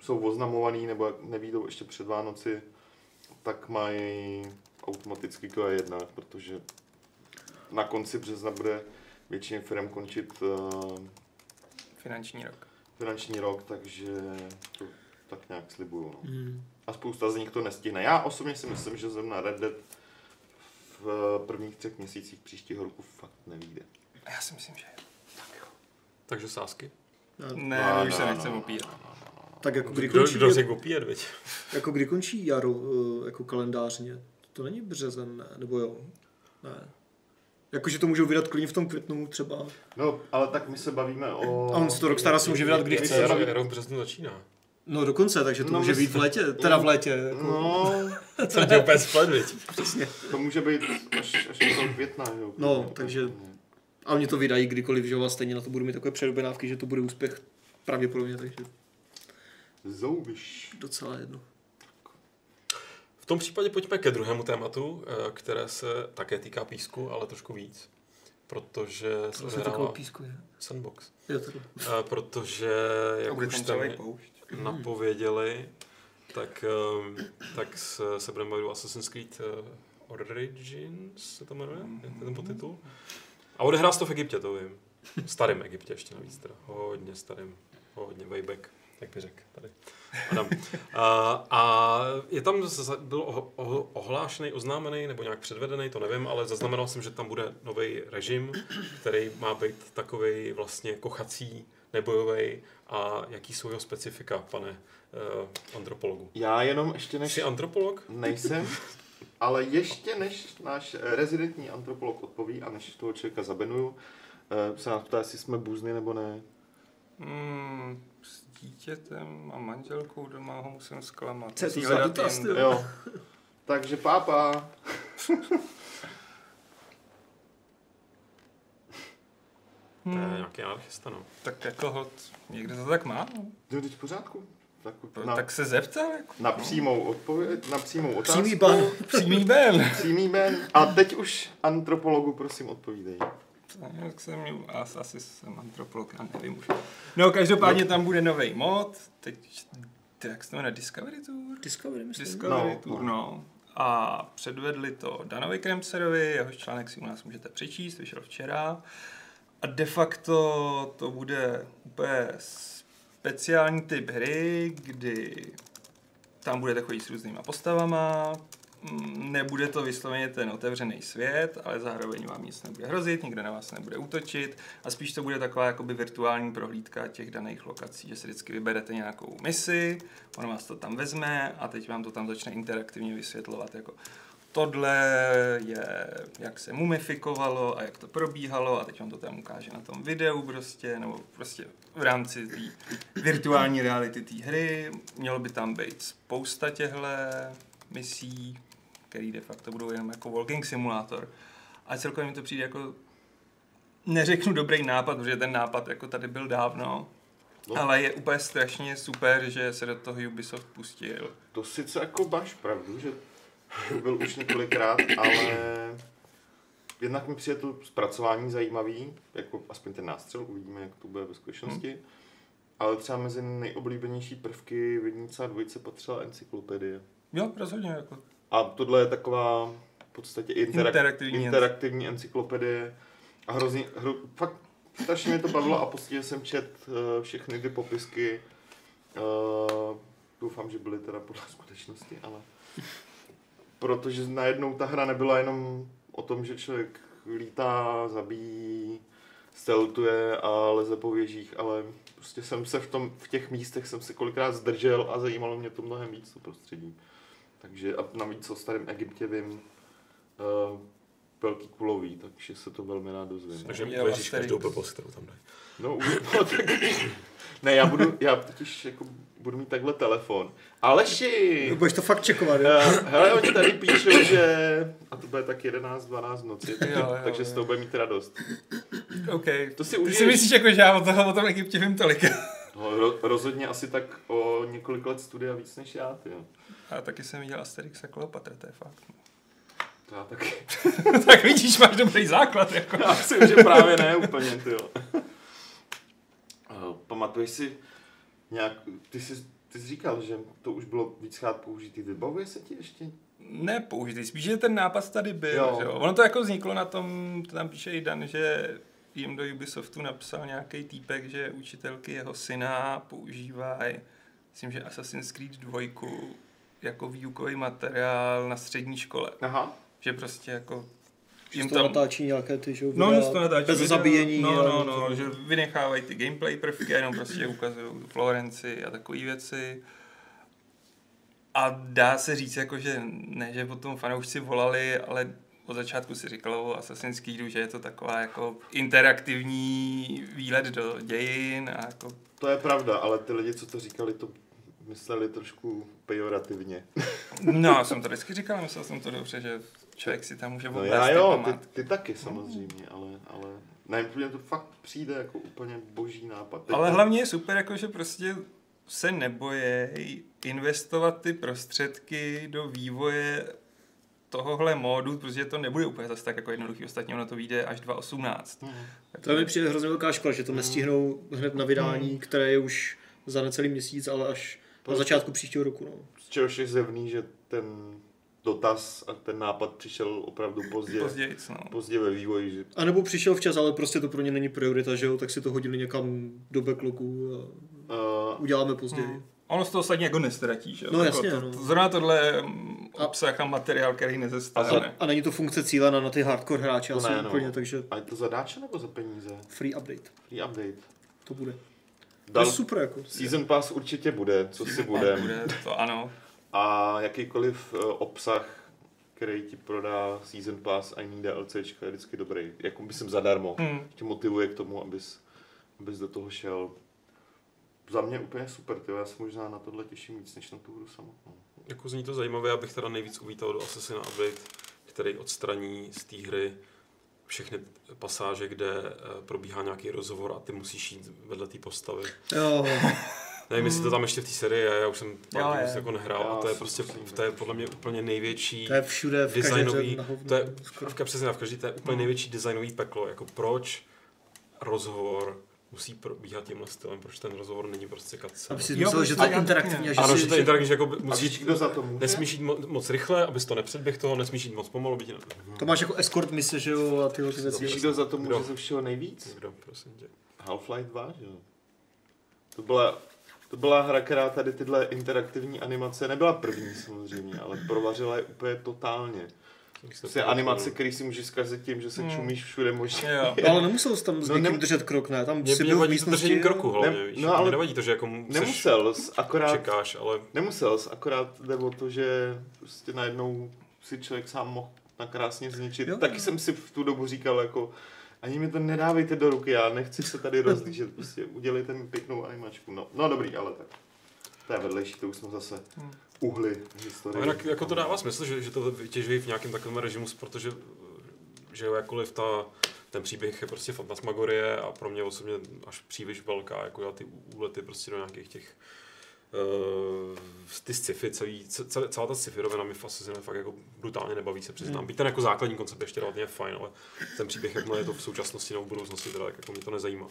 jsou oznamované nebo nevídou ještě před Vánoci, tak mají automaticky Q1, protože na konci března bude většině firm končit uh, Finanční rok. finanční rok, takže to tak nějak slibuju. No. Hmm. A spousta z nich to nestihne. Já osobně si myslím, že zrovna Red Dead v prvních třech měsících příštího roku fakt nevíde. A Já si myslím, že Takže sásky. ne, No, už se no, nechcem no, opíjet. Tak jako kdy Kdo, končí, kdo řekl opíjet, viď? jako kdy končí jaro eh, jako kalendářně? To není březen, ne? Nebo jo? Ne. Jakože to můžou vydat klidně v tom květnu třeba. No, ale tak my se bavíme o... A on si to Rockstar asi může vydat, kdy chce. rok- březnu začíná. No dokonce, takže to No, může být v létě, teda v létě. Jako. No, Jsem tě úplně splet, viď? to může být až, až do května, jo. No, takže- A oni to vydají kdykoliv, že jo, a stejně na to budou mít takové předoběnávky, že to bude úspěch pravděpodobně, takže Zoubiš. docela jedno. V tom případě pojďme ke druhému tématu, eh, které se také týká písku, ale trošku víc. Protože se To se takovou odehrává písku je. Sandbox. Jo, takhle. Eh, Protože, jak už tam poušť. napověděli, tak, ehm, tak se, se budeme bavit o Assassin's Creed eh, Origins, se to jmenuje? Je to ten podtitul? A odehrál se to v Egyptě, to vím. Starým Egyptě ještě navíc teda. Hodně starým. Hodně way back, jak by řekl tady. Adam. A, a je tam, byl ohlášený, oznámený nebo nějak předvedený, to nevím, ale zaznamenal jsem, že tam bude nový režim, který má být takový vlastně kochací, nebojový a jaký jsou jeho specifika, pane uh, antropologu. Já jenom ještě než... Jsi antropolog? Nejsem, ale ještě než náš rezidentní antropolog odpoví a než toho člověka zabenuju, eh, se nás ptá, jestli jsme bůzny nebo ne. Hmm, dítětem a manželkou doma ho musím zklamat. Co to za hledat dotaz? Jo. Takže pápa. To je Hmm, nějaký anarchista, no. tak jako hod, někde to tak má. no. No, teď v pořádku. Tak, na, Tak se zeptal. Jako. na přímou odpověď, na přímou otázku. Přímý ban. Přímý Ben. Přímý ben. A teď už antropologu prosím odpovídej. Jak jsem měl, asi, asi jsem antropolog, já nevím už. No, každopádně tam bude nový mod, teď, ty, jak se to jmenuje, Discovery Tour? Discovery, myslím. Discovery No, Tour, no. no. A předvedli to Danovi Kremserovi, jehož článek si u nás můžete přečíst, vyšel včera. A de facto to bude úplně speciální typ hry, kdy tam budete chodit s různýma postavama, nebude to vysloveně ten otevřený svět, ale zároveň vám nic nebude hrozit, nikdo na vás nebude útočit a spíš to bude taková jakoby virtuální prohlídka těch daných lokací, že si vždycky vyberete nějakou misi, ono vás to tam vezme a teď vám to tam začne interaktivně vysvětlovat jako tohle je, jak se mumifikovalo a jak to probíhalo a teď vám to tam ukáže na tom videu prostě, nebo prostě v rámci té virtuální reality té hry. Mělo by tam být spousta těchto misí, který de facto budou jenom jako walking simulátor. A celkově mi to přijde jako neřeknu dobrý nápad, protože ten nápad jako tady byl dávno, No. ale je úplně strašně super, že se do toho Ubisoft pustil. To sice jako máš pravdu, že [LAUGHS] byl už několikrát, ale jednak mi přijde to zpracování zajímavý, jako aspoň ten nástřel, uvidíme, jak to bude ve skutečnosti. Hmm. Ale třeba mezi nejoblíbenější prvky v jednice a dvojce patřila encyklopedie. Jo, rozhodně. Jako. A tohle je taková v podstatě interak- Interaktivní interaktivní encyklopedie. A hrozně, hro, fakt strašně mě to bavilo a postupně jsem čet uh, všechny ty popisky. Uh, doufám, že byly teda podle skutečnosti, ale protože najednou ta hra nebyla jenom o tom, že člověk lítá, zabíjí, steltuje a leze po věžích, ale prostě jsem se v, tom, v těch místech jsem se kolikrát zdržel a zajímalo mě to mnohem víc, to prostředí. Takže a navíc o starém Egyptě vím uh, velký kulový, takže se to velmi rád dozvím. Takže Jo, uvěříš každou blbost, kterou tam dají. No, uvi- no tak, ne, já budu, já totiž jako budu mít takhle telefon. Aleši! Budeš to fakt čekovat, jo? Uh, hele, oni tady píšou, že... A to bude tak 11-12 v noci, Jo, jo, takže jo. z toho bude mít radost. OK. To si Ty užiješ. si myslíš, jako, že já o, toho, o tom Egyptě vím tolik. No, ro, rozhodně asi tak o několik let studia víc než já, ty jo. A taky jsem viděl Asterix a Kleopatra, to je fakt. To já taky. [LAUGHS] tak vidíš, máš dobrý základ. Jako. Já myslím, že právě ne úplně, ty jo. Uh, pamatuješ si nějak, ty jsi, ty jsi říkal, že to už bylo víckrát použitý, vybavuje se ti ještě? Ne použitý, spíš, že ten nápad tady byl. Jo. Že jo? Ono to jako vzniklo na tom, to tam píše i Dan, že jim do Ubisoftu napsal nějaký týpek, že učitelky jeho syna používají, myslím, že Assassin's Creed 2 jako výukový materiál na střední škole. Aha. Že prostě jako Že jim to natáčí nějaké ty, že jo, No, to natáčí bez zabíjení. No, no, no, že vynechávají ty gameplay prvky a jenom prostě ukazují Florenci a takové věci. A dá se říct, jako, že ne, že potom fanoušci volali, ale od začátku si říkalo o Assassin's Creedu, že je to taková jako interaktivní výlet do dějin a jako To je pravda, ale ty lidi, co to říkali, to mysleli trošku pejorativně. [LAUGHS] No, já jsem to vždycky říkal, myslel jsem to dobře, že člověk si tam může No oblézt já jo, ty, ty taky samozřejmě, ale, ale ne, mně to fakt přijde jako úplně boží nápad. Teď Ale to- hlavně je super, jako, že prostě se nebojí investovat ty prostředky do vývoje tohohle módu, protože to nebude úplně zase tak jako jednoduchý. Ostatně ono to vyjde až 2018. Mhm. Tak To mi přijde hrozně velká škoda, že to nestihnou hned na vydání, které je už za necelý měsíc, ale až na začátku příštího roku. No. Z čehož je zjevný, že ten dotaz a ten nápad přišel opravdu pozdě, pozdě. Později, no. pozdě ve vývoji, že A nebo přišel včas, ale prostě to pro ně není priorita, že jo, tak si to hodili někam do backlogu a uh, uděláme později. Hmm. Ono z toho ostatně jako nestratí, že? jo? No, Jako jasně, to, no. to, zrovna tohle mm, A- obsah a materiál, který A, nezestane. a není to funkce cílena na ty hardcore hráče To asi ne, no. úplně, takže a je to zadáče nebo za peníze? free update. Free update. To bude. To Dal, je super jako. season pass určitě bude, co si budem. Bude, to ano. A jakýkoliv uh, obsah, který ti prodá Season Pass a jiný DLCčka je vždycky dobrý. Jako myslím zadarmo. Hmm. Tě motivuje k tomu, abys, abys do toho šel. Za mě úplně super, tyjo. já se možná na tohle těším víc, než na tu hru samotnou. Jako zní to zajímavé, abych teda nejvíc uvítal do Assassina Update, který odstraní z té hry všechny pasáže, kde eh, probíhá nějaký rozhovor a ty musíš jít vedle té postavy. Jo, [LAUGHS] Nevím, jestli to tam ještě v té sérii je, já už jsem pár Jo, jako nehrál Já a to je prostě, to je podle mě úplně největší To je všude v designový, to je skoro. v přesně v každý, to je úplně největší designový peklo, jako proč rozhovor musí probíhat tímhle stylem, proč ten rozhovor není prostě cutscene. Aby si Jo, myslel, že to je interaktivní že Ano, si- že to je interaktivní, že jako musíš, víš, kdo za to může? nesmíš jít mo- moc rychle, abys to nepředběh toho, nesmíš jít moc pomalu, byť To máš jako escort mise, že jo, a tyhle ty Víš, věci. kdo za to může Kdo? ze všeho nejvíc? Někdo, prosím tě. Half-Life 2, že jo? To byla, to byla hra, která tady tyhle interaktivní animace nebyla první samozřejmě, ale provařila je úplně totálně. Prostě animace, který si můžeš zkazit tím, že se Hmm. čumíš všude možně. Jo. No, [LAUGHS] ale nemusel jsi tam s No, někým nem- držet krok, ne? Tam Mě, si mě byl v vadí to držení kroku hlavně, Ne- víš. no, No, ale nevadí to, že jako seš, Nemusel, jsi, akorát čekáš, ale nemusel, jsi, akorát jde o to, že prostě najednou si člověk sám mohl nakrásně zničit. Jo. Jo. Taky jsem si v tu dobu říkal jako ani mi to nedávejte do ruky, já nechci se tady rozlížet, prostě udělejte mi pěknou animačku. No, no dobrý, ale tak. To je vedlejší, to už jsme zase Hmm. uhly No, historie. jinak jako to dává smysl, že, že to vytěžují v nějakém takovém režimu, protože že jakkoliv ta, ten příběh je prostě fantasmagorie a pro mě osobně až příliš velká, jako já ty úlety prostě do nějakých těch uh, ty sci-fi, celý, celá, celá ta sci-fi rovina mi fascinuje fakt jako brutálně nebaví se přiznám. Hmm. Byť ten jako základní koncept ještě relativně fajn, ale ten příběh, jakmile je to v současnosti nebo v budoucnosti, teda, tak jako mě to nezajímá.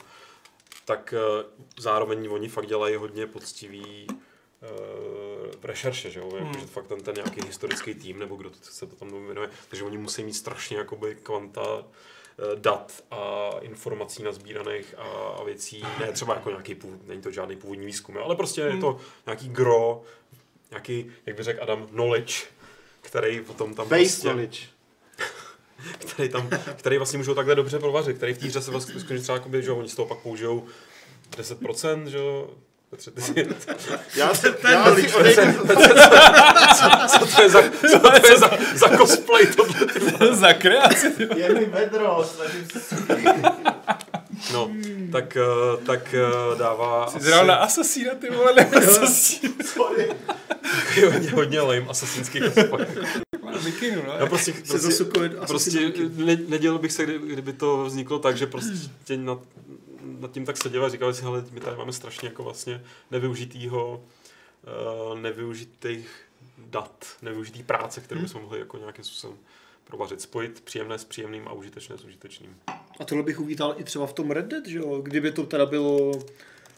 Tak uh, zároveň oni fakt dělají hodně poctivý uh, rešerše, že jo? Hmm. Jako, že fakt ten, ten nějaký historický tým, nebo kdo to, se to tam jmenuje, takže oni musí mít strašně jakoby kvanta eh, dat a informací nazbíraných a, a věcí, ne třeba jako nějaký, původ, není to žádný původní výzkum, ale prostě je to nějaký gro, nějaký, jak by řekl Adam, knowledge, který potom tam Base prostě, knowledge. [LAUGHS] který, tam, který vlastně můžou takhle dobře provařit, který v té hře se vlastně skutečně třeba, jakoby, že oni z toho pak použijou 10%, že jo, Petře, ty [LAUGHS] Já, se, já si odejdu. co to je za, co to je za, za cosplay tohle? [LAUGHS] Za kreaci. Je mi vedro, snažím se No, tak, eh, tak eh, dává Jsi zhrál na Assassina, ty vole, ne Assassina. sorry. [LAUGHS] hodně, hodně lame asasínský cosplay. Mikinu, no. No prostě, prostě, prostě ne, nedělal bych se, kdy, kdyby to vzniklo tak, že prostě nad, nad tím tak seděl a říkal si, hele, my tady máme strašně jako vlastně nevyužitýho, uh, nevyužitých dat, nevyužitý práce, kterou bychom mohli jako nějakým způsobem provařit, spojit příjemné s příjemným a užitečné s užitečným. A tohle bych uvítal i třeba v tom Red Dead, že jo? Kdyby to teda bylo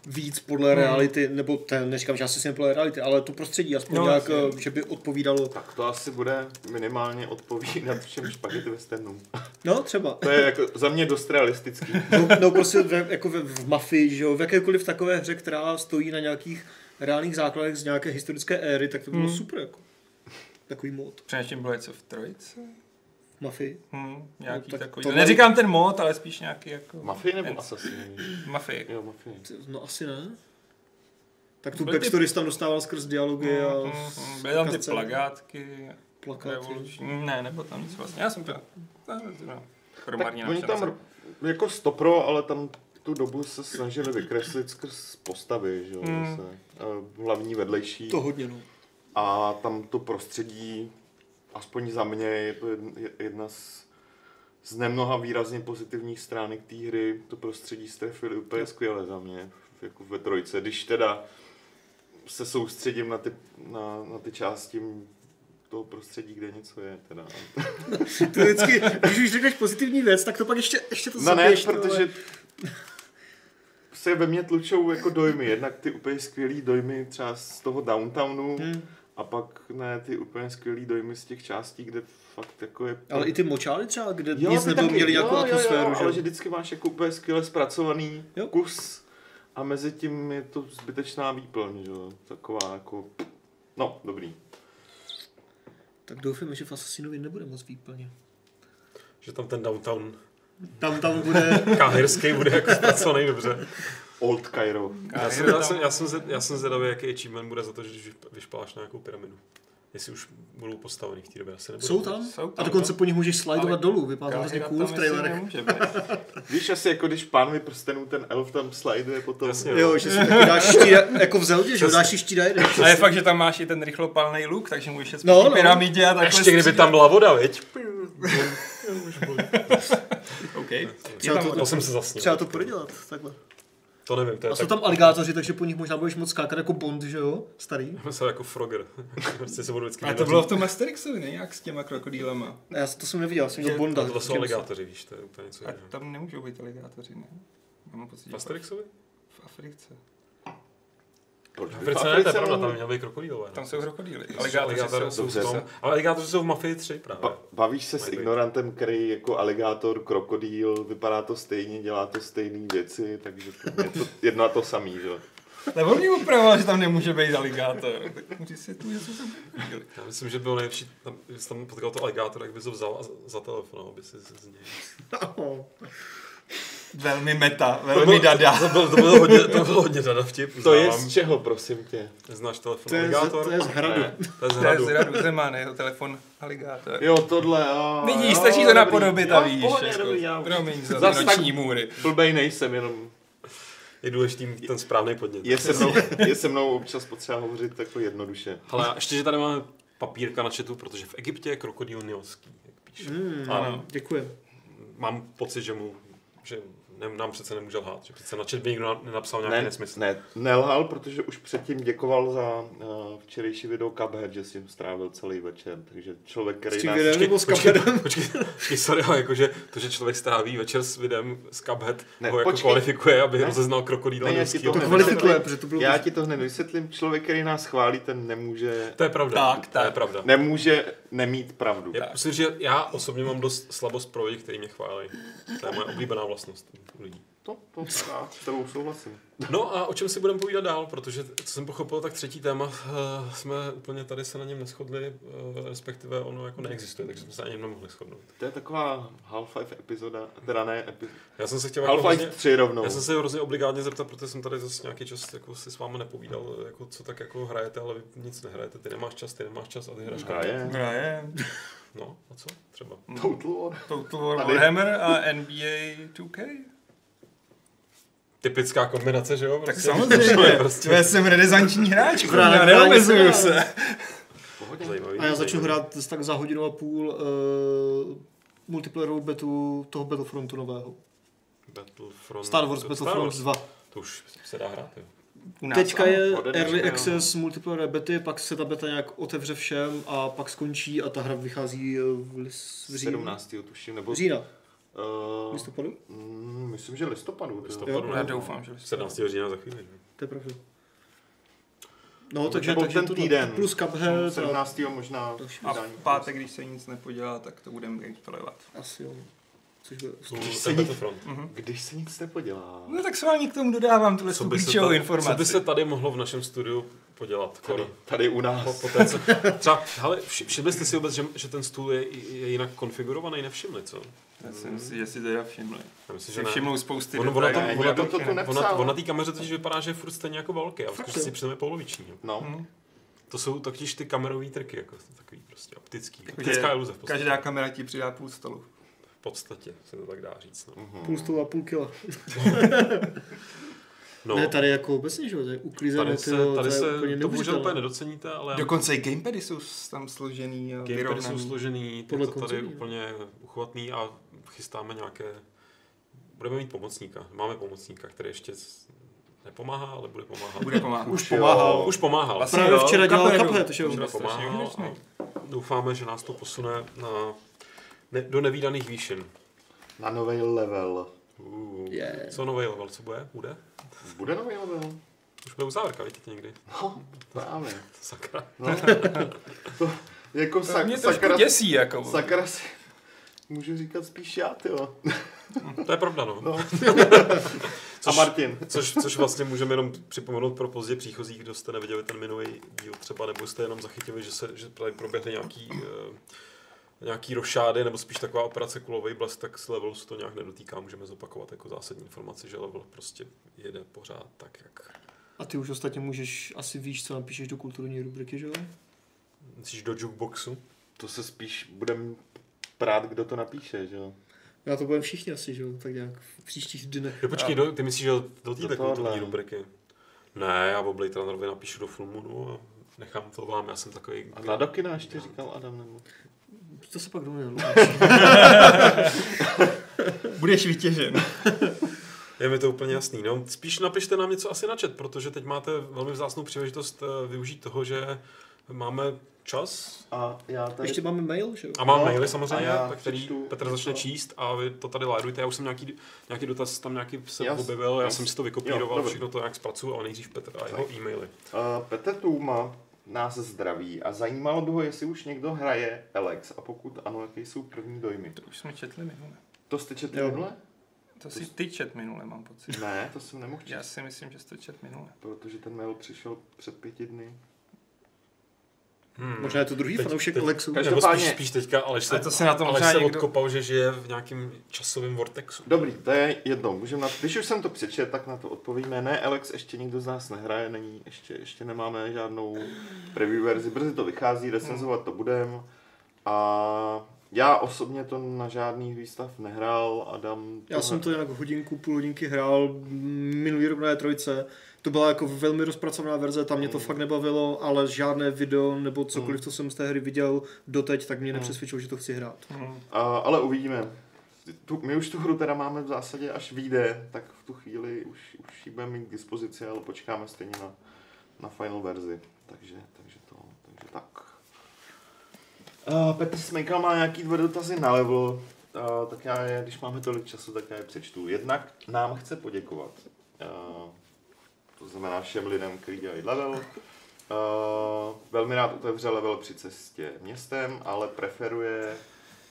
víc podle Hmm. reality, nebo ten, neříkám, že asi podle reality, ale to prostředí aspoň No, nějak, jasně. eh, že by odpovídalo. Tak to asi bude minimálně odpovídat všem špagety westernům. No, třeba. To je jako za mě dost realistický. No, no prostě ve, jako ve, v mafii, že jo? V jakékoliv takové hře, která stojí na nějakých reálných základech z nějaké historické éry, tak to bylo Hmm. super, jako. Takový mod Přinejším bylo něco v trojici? Mafii. Hmm, nějaký No, tak takový. tohle- Neříkám ten mod, ale spíš nějaký jako... Mafii nebo En- Assassini? Mafii. Jo, Mafii. No asi ne. Tak tu Byly ty- backstory jsi tam dostával skrz dialogy a Mm, mm, mm. Byly tam ty plagátky. plakáty. Revoluční. Ne, nebo tam nic vlastně. Já jsem to... No, Tak oni tam jako stopro, ale tam tu dobu se snažili vykreslit skrz postavy, že jo, Hmm. Eh, Hlavní vedlejší. To hodně, no. A tam to prostředí, aspoň za mě, je to jedna- z, z nemnoha výrazně pozitivních stránek té hry. To prostředí strefili úplně skvěle za mě, jako ve trojce. Když teda se soustředím na ty, na, na ty části toho prostředí, kde něco je. Teda. [LAUGHS] To vždycky, když už řekneš pozitivní věc, tak to pak ještě, ještě to No ne, zabiješ, vole. protože se ve mně tlučou jako dojmy. Jednak ty úplně skvělý dojmy třeba z toho downtownu Hmm. A pak ne ty úplně skvělý dojmy z těch částí, kde fakt jako je... Ale i ty močály třeba, kde Jo, nic nebylo, taky, měli nějakou jo, jo, atmosféru, jo, že? ale že vždycky máš jako úplně skvěle zpracovaný Jo. kus a mezi tím je to zbytečná výplň, že jo, taková jako... No, dobrý. Tak doufám, že v Assassinovi nebude moc výplně. Že tam ten downtown Tam, tam bude... [LAUGHS] káhirský bude jako zpracovaný dobře. Old Cairo. Já jsem, já, jsem, já, jsem, zvěd- já jsem zvědavý, jaký achievement bude za to, že když vyšpáláš na nějakou pyramidu. Jestli už budou postavený v té době, asi nebudou. Jsou tam? Jsou A tam, dokonce no. po nich můžeš slidovat Ale dolů, vypadá to hrozně cool tam v trailerech. [LAUGHS] Víš, asi jako když pánovi prstenů ten elf tam sliduje potom. Jasně, Jo, že si taky dáš štíra, jako v Zeldě, že jo, Přesně. dáš štíra jeden. A je fakt, že tam máš i ten rychlopalný luk, takže můžeš jet No, no, no. no. pyramidě a takhle Ještě kdyby tam byla voda, viď? [LAUGHS] OK. Třeba tam. To jsem se zasnil. Třeba to prodělat, takhle. To nevím, to je A jsou tak... tam aligátoři, takže po nich možná budeš moc skákat jako Bond, že jo? Starý. [LAUGHS] Jsem jako Frogger. [LAUGHS] prostě se budu vždycky Ale to bylo v tom Asterixovi, ne? Jak s těma krokodýlama. A já to jsem neviděl, já jsem Že- Bonda. To, to jsou aligátoři, víš, to je úplně něco A jiného. tam nemůžou být aligátoři, ne? Mám pocit, V Asterixovi? v Africe. Proč V Africe v ne, to je pravda, tam měl být krokodýlové. Tam jsou krokodýly. Aligátoři jsou, jsou... v tom, ale aligátoři jsou v Mafii 3 právě. Ba- bavíš se s ignorantem, který jako aligátor, krokodýl, vypadá to stejně, dělá to stejné věci, takže to je to jedno a to samý, že? Nebo mě upravoval, že tam nemůže být aligátor. Tak mu že. Já myslím, že bylo nejlepší, tam, že jsi tam potkal to aligátora, jak bys ho vzal a za, za telefon, aby si z něj. Velmi meta, To velmi bylo- dada. To, bylo, to, bylo hodně, to bylo hodně dada vtip. To je z čeho, prosím tě? Neznáš telefon To je, z, to je z hradu. Ne. to je z To je hradu. z Radu Zeman, jeho telefon aligátor. Jo, tohle, jo. Vidíš, jo, stačí to napodobit a víš. pohodě, Jako, dobrý, já- promiň za Zas noční můry. Blbej nejsem, jenom Je důležitý ten správný podnět. je se mnou, je se mnou občas potřeba hovořit jako jednoduše. Ale ještě, že tady máme papírka na chatu, protože v Egyptě je krokodýl nilský, jak píše. Mm, Ano. Děkuji. Mám pocit, že mu, že ne, nám přece nemůže lhát, že přece na chat by nikdo na- nenapsal nějaký Ne, nesmysl. ne, nelhal, protože už předtím děkoval za uh, včerejší video Cuphead, že si strávil celý večer, takže člověk, S který tím nás... videem nebo s počkej, počkej, počkej, sorry, ale jakože to, že člověk stráví večer s videem z Cuphead, Ne, ho jako počkej. kvalifikuje, aby Ne. rozeznal krokodýla Ne, já ti to kvalifikuje, protože to bylo... Já ti to hned vysvětlím, člověk, který nás chválí, ten nemůže, To je pravda, Tak, to je tak. pravda. nemůže nemít pravdu. Já musím říct, že já osobně mám dost slabost pro lidi, kteří mě chválí. To je moje oblíbená vlastnost lidí. To, to já s tebou souhlasím. No a o čem si budeme povídat dál, protože co jsem pochopil, tak třetí téma uh, jsme úplně tady se na něm neschodli, uh, respektive ono jako neexistuje, takže jsme se na něm nemohli shodnout. To je taková Half-Life epizoda, teda ne, epi... Já jsem se chtěl jako Half-Life hrozně, 3 rovnou. já jsem se hrozně obligátně zeptat, protože jsem tady zase nějaký čas jako si s vámi nepovídal, jako co tak jako hrajete, ale vy nic nehrajete, ty nemáš čas, ty nemáš čas a ty hraješ. Hraje. Hraje No, a co? Třeba. Total War. Total War. Warhammer a NBA 2K. Typická kombinace, že jo? Tak Prostě, samozřejmě, [LAUGHS] prostě já jsem renesanční hráč, vrá- neomezuju se. Pohodě. Zajímavý. A já začnu zajímavý. hrát tak za hodinu a půl uh, multiplayerovou betu toho Battlefrontu nového. Battlefront. Star Wars Battlefront Wars. 2. To už se dá hrát, jo. Teďka je Early jo. Access multiplayer bety, pak se ta beta nějak otevře všem a pak skončí a ta hra vychází eh, v, lis, v říjnu. 17. tuším, nebo... Října, Uh, listopadu? mm, myslím, že listopadu. Listopadu, Jo, Já doufám, že 17. října za chvíli. To je pravda. No, takže, Nebo takže ten týden. plus Cuphead a 17. možná Další. A v pátek, když se nic nepodělá, tak to budeme gameplayovat. asi jo. Což bude... To Když se nic- Battlefront. Když se nic nepodělá. No tak s vámi k tomu dodávám tuhle Co tu by, se klíčovou tady, informaci. co by se tady mohlo v našem studiu podělat? Tady, tady u Po, nás. po té, co, třeba, hele, vši- všimli jste si vůbec, že, že ten stůl je, je jinak konfigurovaný? Nevšimli, co? Já si myslím, že si teda všimli. Já myslím, že všimnou spousty Ono, ono, někdo tam, to tu ono, nepsal. ono, na té kameře totiž vypadá, že je furt stejně jako velký, a zkuste si jo. přijme poloviční. No. Hm. To jsou totiž ty kamerové triky, jako takový prostě optický. Jakože Optická iluze v podstatě. Každá kamera ti přidá půl stolu. V podstatě se to tak dá říct. No. Mhm. Půl stolu a půl kila. [LAUGHS] no. Ne, tady jako obecně, že jo, to je uklízeno, tady se, jo, tady to se to bohužel úplně nedoceníte, ale Dokonce i gamepady jsou tam složený a Gamepady jsou složený, to tady úplně uchvatný a chystáme nějaké... Budeme mít pomocníka. Máme pomocníka, který ještě nepomáhá, ale bude pomáhat. Bude pomáhat. Už [LAUGHS] jo. pomáhal. Už pomáhal. Vlastně Právě jo, včera dělal. Cuphead, že jo. Pomáhal a doufáme, že nás to posune na, ne, do nevýdaných výšin. Na nový level. Uh, Je. Co nový level, co bude? Bude? Bude nový level? Už bude uzávěrka, vidíte někdy? No, právě. [LAUGHS] Sakra. No. [LAUGHS] to, jako sak, mě sakra, děsí, jako. sakra si můžu říkat spíš já, ty jo. To je pravda, no. No. [LAUGHS] A Což, Martin. což, což vlastně můžeme jenom připomenout pro pozdě příchozí, kdo jste neviděli ten minulý díl třeba, nebo jste jenom zachytili, že, se, že tady proběhly nějaký, uh, nějaký rošády, nebo spíš taková operace kulový blesk, tak s levelu se to nějak nedotýká. Můžeme zopakovat jako zásadní informaci, že level prostě jede pořád tak, jak... A ty už ostatně můžeš, asi víš, co napíšeš do kulturní rubriky, že jo? Myslíš do jukeboxu? To se spíš budem prát, kdo to napíše, že jo. Já to budeme všichni asi, že jo, tak nějak v příštích dnech. Jo, počkej, do, ty myslíš, že do Do tohohle. kulturní rubriky? Ne, já o Blade Runnerovi napíšu do filmu a nechám to vám, já jsem takový... A na Dokina ještě říkal Adam, nebo? To se pak domluvil. [LAUGHS] Budeš vytěžen. [LAUGHS] Je mi to úplně jasný. No, spíš napište nám něco asi na chat, protože teď máte velmi vzácnou příležitost eh, využít toho, že máme čas A já tady... Ještě máme mail, že jo? a mám No, maily samozřejmě, já který přečtu Petr začne něco. číst a vy to tady ládujte. Já už jsem nějaký, nějaký dotaz tam nějaký se Jas- objevil, já jsem si to jo, vykopíroval, dobrý. všechno to nějak zpracuju, ale nejdřív Petr a jeho e-maily. Uh, Petr Tůma nás zdraví a zajímalo by ho, jestli už někdo hraje Alex a pokud ano, jaké jsou první dojmy. To už jsme četli minule. To jste četli Jo. minule? To si ty čet minule, mám pocit. Ne, to jsem nemohl Já číst, si myslím, že jsi to čet minule. protože ten mail přišel před pěti dny. Hmm. Možná je to druhý Teď- fanoušek teď- Alexu. Každopádně- spíš, spíš teďka, ale se, to se na tom se někdo- odkopal, že žije v nějakém časovém vortexu. Dobrý, to je jedno. Můžeme na... Když už jsem to přečet, tak na to odpovíme. Ne, Alex ještě nikdo z nás nehraje, není, ještě, ještě nemáme žádnou preview verzi. Brzy to vychází, recenzovat to budem. A já osobně to na žádný výstav nehrál a dám... Já jsem to nějak hodinku, půl hodinky hrál minulý rok na E3. To byla jako velmi rozpracovaná verze, tam mě to Mm. fakt nebavilo, ale žádné video nebo cokoliv, co jsem z té hry viděl doteď, tak mě Mm. nepřesvědčilo, že to chci hrát. Hmm. A, ale uvidíme. Tu, my už tu hru teda máme v zásadě až vyjde, tak v tu chvíli už, už ji budeme mít k dispozici, ale počkáme stejně na, na final verzi. Takže, takže to, takže tak. Uh, Petr Smejkal má nějaký dva dotazy na level, uh, tak já je, když máme tolik času, tak já je přečtu. Jednak nám chce poděkovat. Uh, to znamená všem lidem, kteří dělají level. Uh, velmi rád otevře level při cestě městem, ale preferuje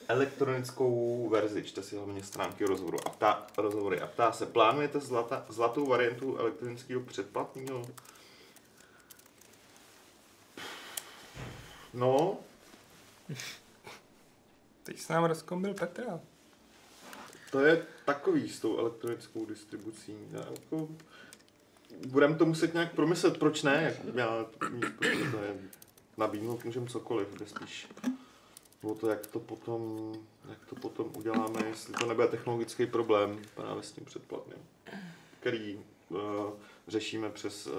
elektronickou verzi, čte si hlavně stránky rozhovoru a ptá, rozhovory a ptá se, plánujete zlata, zlatou variantu elektronického předplatného? No, Teď s nám rozkombil Petra. to je takový s tou elektronickou distribucí. Já Jako, budeme to muset nějak promyslet, proč ne? Jak, já, protože to je, nabídnout můžeme cokoliv, jde spíš o to, jak to potom, jak to potom uděláme, jestli to nebude technologický problém právě s tím předplatným, který uh, řešíme přes, uh,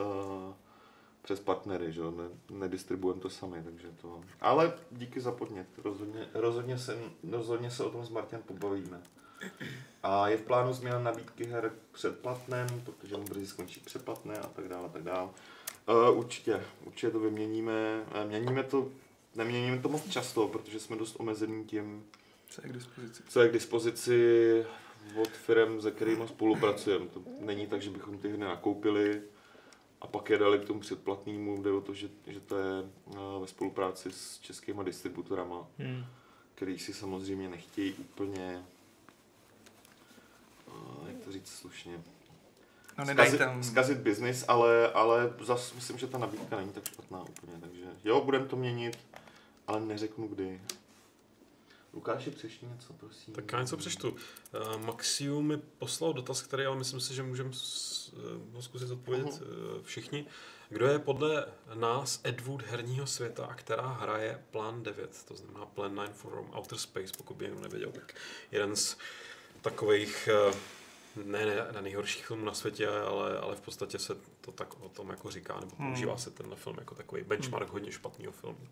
přes partnery, že jo, ne, nedistribuujeme to sami, takže to... Ale díky za podnět, rozhodně, rozhodně, se, rozhodně se o tom s Martin pobavíme. A je v plánu změna nabídky her k předplatném, protože mu brzy skončí předplatné a tak dále, a tak dále. Uh, určitě, určitě to vyměníme. Uh, měníme to, neměníme to moc často, protože jsme dost omezení tím, Co je k dispozici? co je k dispozici od firm, se kterými spolupracujeme. To není tak, že bychom ty hry nakoupili a pak je dali k tomu předplatnému. Jde o to, že, že to je uh, ve spolupráci s českýma distributorama Hmm. který si samozřejmě nechtějí úplně, eh, jak to říct slušně, No zkazit, tam... zkazit biznis, ale, ale zas myslím, že ta nabídka není tak špatná úplně, takže jo, budeme to měnit, ale neřeknu kdy. Lukáši, přešli něco, prosím. Tak já něco přečtu. Uh, Maxiu mi poslal dotaz, který ale myslím si, že můžeme eh, ho zkusit odpovědět uh, všichni. Kdo je podle nás Ed Wood herního světa a která hraje Plan 9, to znamená Plan 9 from Outer Space, pokud by někdo nevěděl, tak jeden z takových eh, ne, ne, ne nejhorších filmů na světě, ale, ale v podstatě se to tak o tom jako říká, nebo Hmm. používá se tenhle film jako takový benchmark hodně špatného filmu. Jo.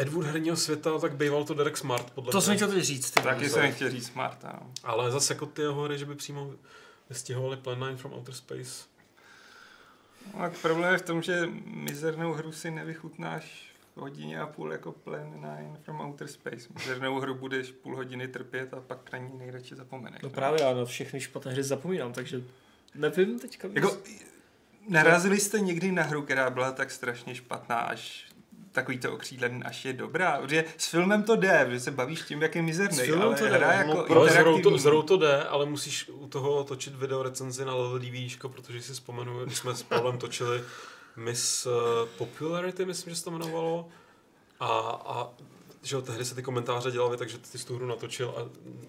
Ed Wood herního světa, tak býval to Derek Smart, podle To mě. jsem chtěl teď říct. ty Taky jsem chtěl říct Marta. No. Ale zase jako ty jeho hry, že by přímo vystihovali Plan 9 from Outer Space. No, tak problém je v tom, že mizernou hru si nevychutnáš v hodině a půl jako Plan 9 from Outer Space. Mizernou hru budeš půl hodiny trpět a pak na ní nejradši zapomeneš. No ne? právě já na všechny špatné hry zapomínám, takže nevím teďka. Jako, narazili jste někdy na hru, která byla tak strašně špatná, až takový to okřídlený, až je dobrá? Protože s filmem to jde, že se bavíš tím, jak je mizerný, S filmem ale to jde, hra no, jako pro- Ale s hrou, to, s hrou to jde, ale musíš u toho točit video recenzi na level DVDčko, protože si vzpomenu, když jsme s Pavlem točili Miss eh, Popularity, myslím, že se to jmenovalo. A, a že jo, tehdy se ty komentáře dělaly, takže ty jsi tu hru natočil a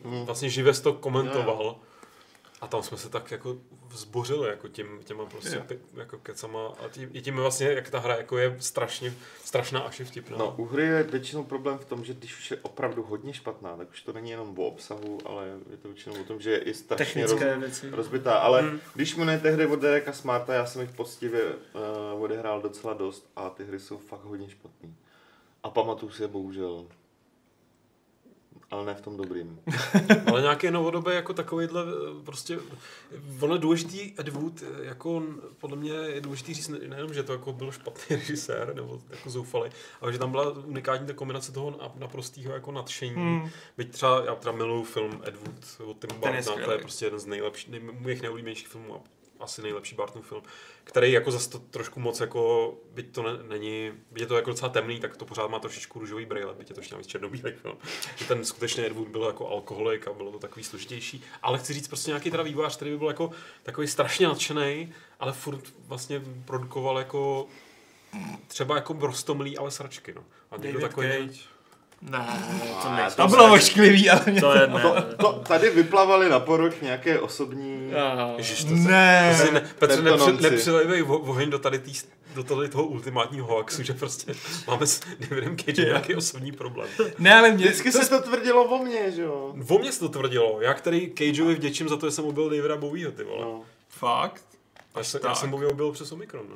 Hmm. vlastně živě to komentoval. A tam jsme se tak jako vzbořili jako tím, těma prostě pi- jako kecama a tím, i tím vlastně, jak ta hra jako je strašně, strašná až je vtipná. No, u hry je většinou problém v tom, že když už je opravdu hodně špatná, tak už to není jenom o obsahu, ale je to většinou o tom, že je strašně roz, Technické věci. rozbitá. Ale Hmm. když jmenujete hry od Dereka Smarta, já jsem jich poctivě uh, odehrál docela dost a ty hry jsou fakt hodně špatný. A pamatuju si je bohužel. Ale ne v tom dobrým. [LAUGHS] Ale nějaké novodobé jako takovýhle eh, prostě, ono je důležitý Ed Wood, eh, jako podle mě je důležitý říct ne- nejenom, že to jako byl špatný [LAUGHS] režisér, nebo jako zoufalý, ale že tam byla unikátní ta kombinace toho na- naprostého jako nadšení. Hmm. Byť třeba, já teda miluju film Ed Wood od Tim je Burtona, to je prostě jeden z nejlepších, nej, mých nejoblíbenějších filmů a asi nejlepší Barton film, který jako zase to trošku moc jako, byť to ne, není, byť je to jako docela temný, tak to pořád má trošičku růžový brýle, byť je to ještě navíc černobílý film. Že ten skutečně Ed Wood byl jako alkoholik a bylo to takový složitější. Ale chci říct prostě nějaký teda vývojář, který by byl jako takový strašně nadšený, ale furt vlastně produkoval jako třeba jako brostomlý, ale sračky, no. A někdo David takový, Cage. Ne, to nejsou To bylo ošklivý, ale mě... To je ne. To, to, tady vyplavali na poruch nějaké osobní... Ježiš, to Ne. Prostě ne, Petře, nepři, nepřilejvej vo- oheň do tady, tý, do tady toho ultimátního hoaxu, že prostě máme s Davidem Cage nějaký osobní problém. Ne, ale mě... Vždycky se to tvrdilo o mně, že jo? O mě se to tvrdilo, já který Cageovi vděčím za to, že jsem objel Davida Bowieho, ty vole. No. Fakt? Já jsem, já tak. jsem Bowie objel přes Omikron, no.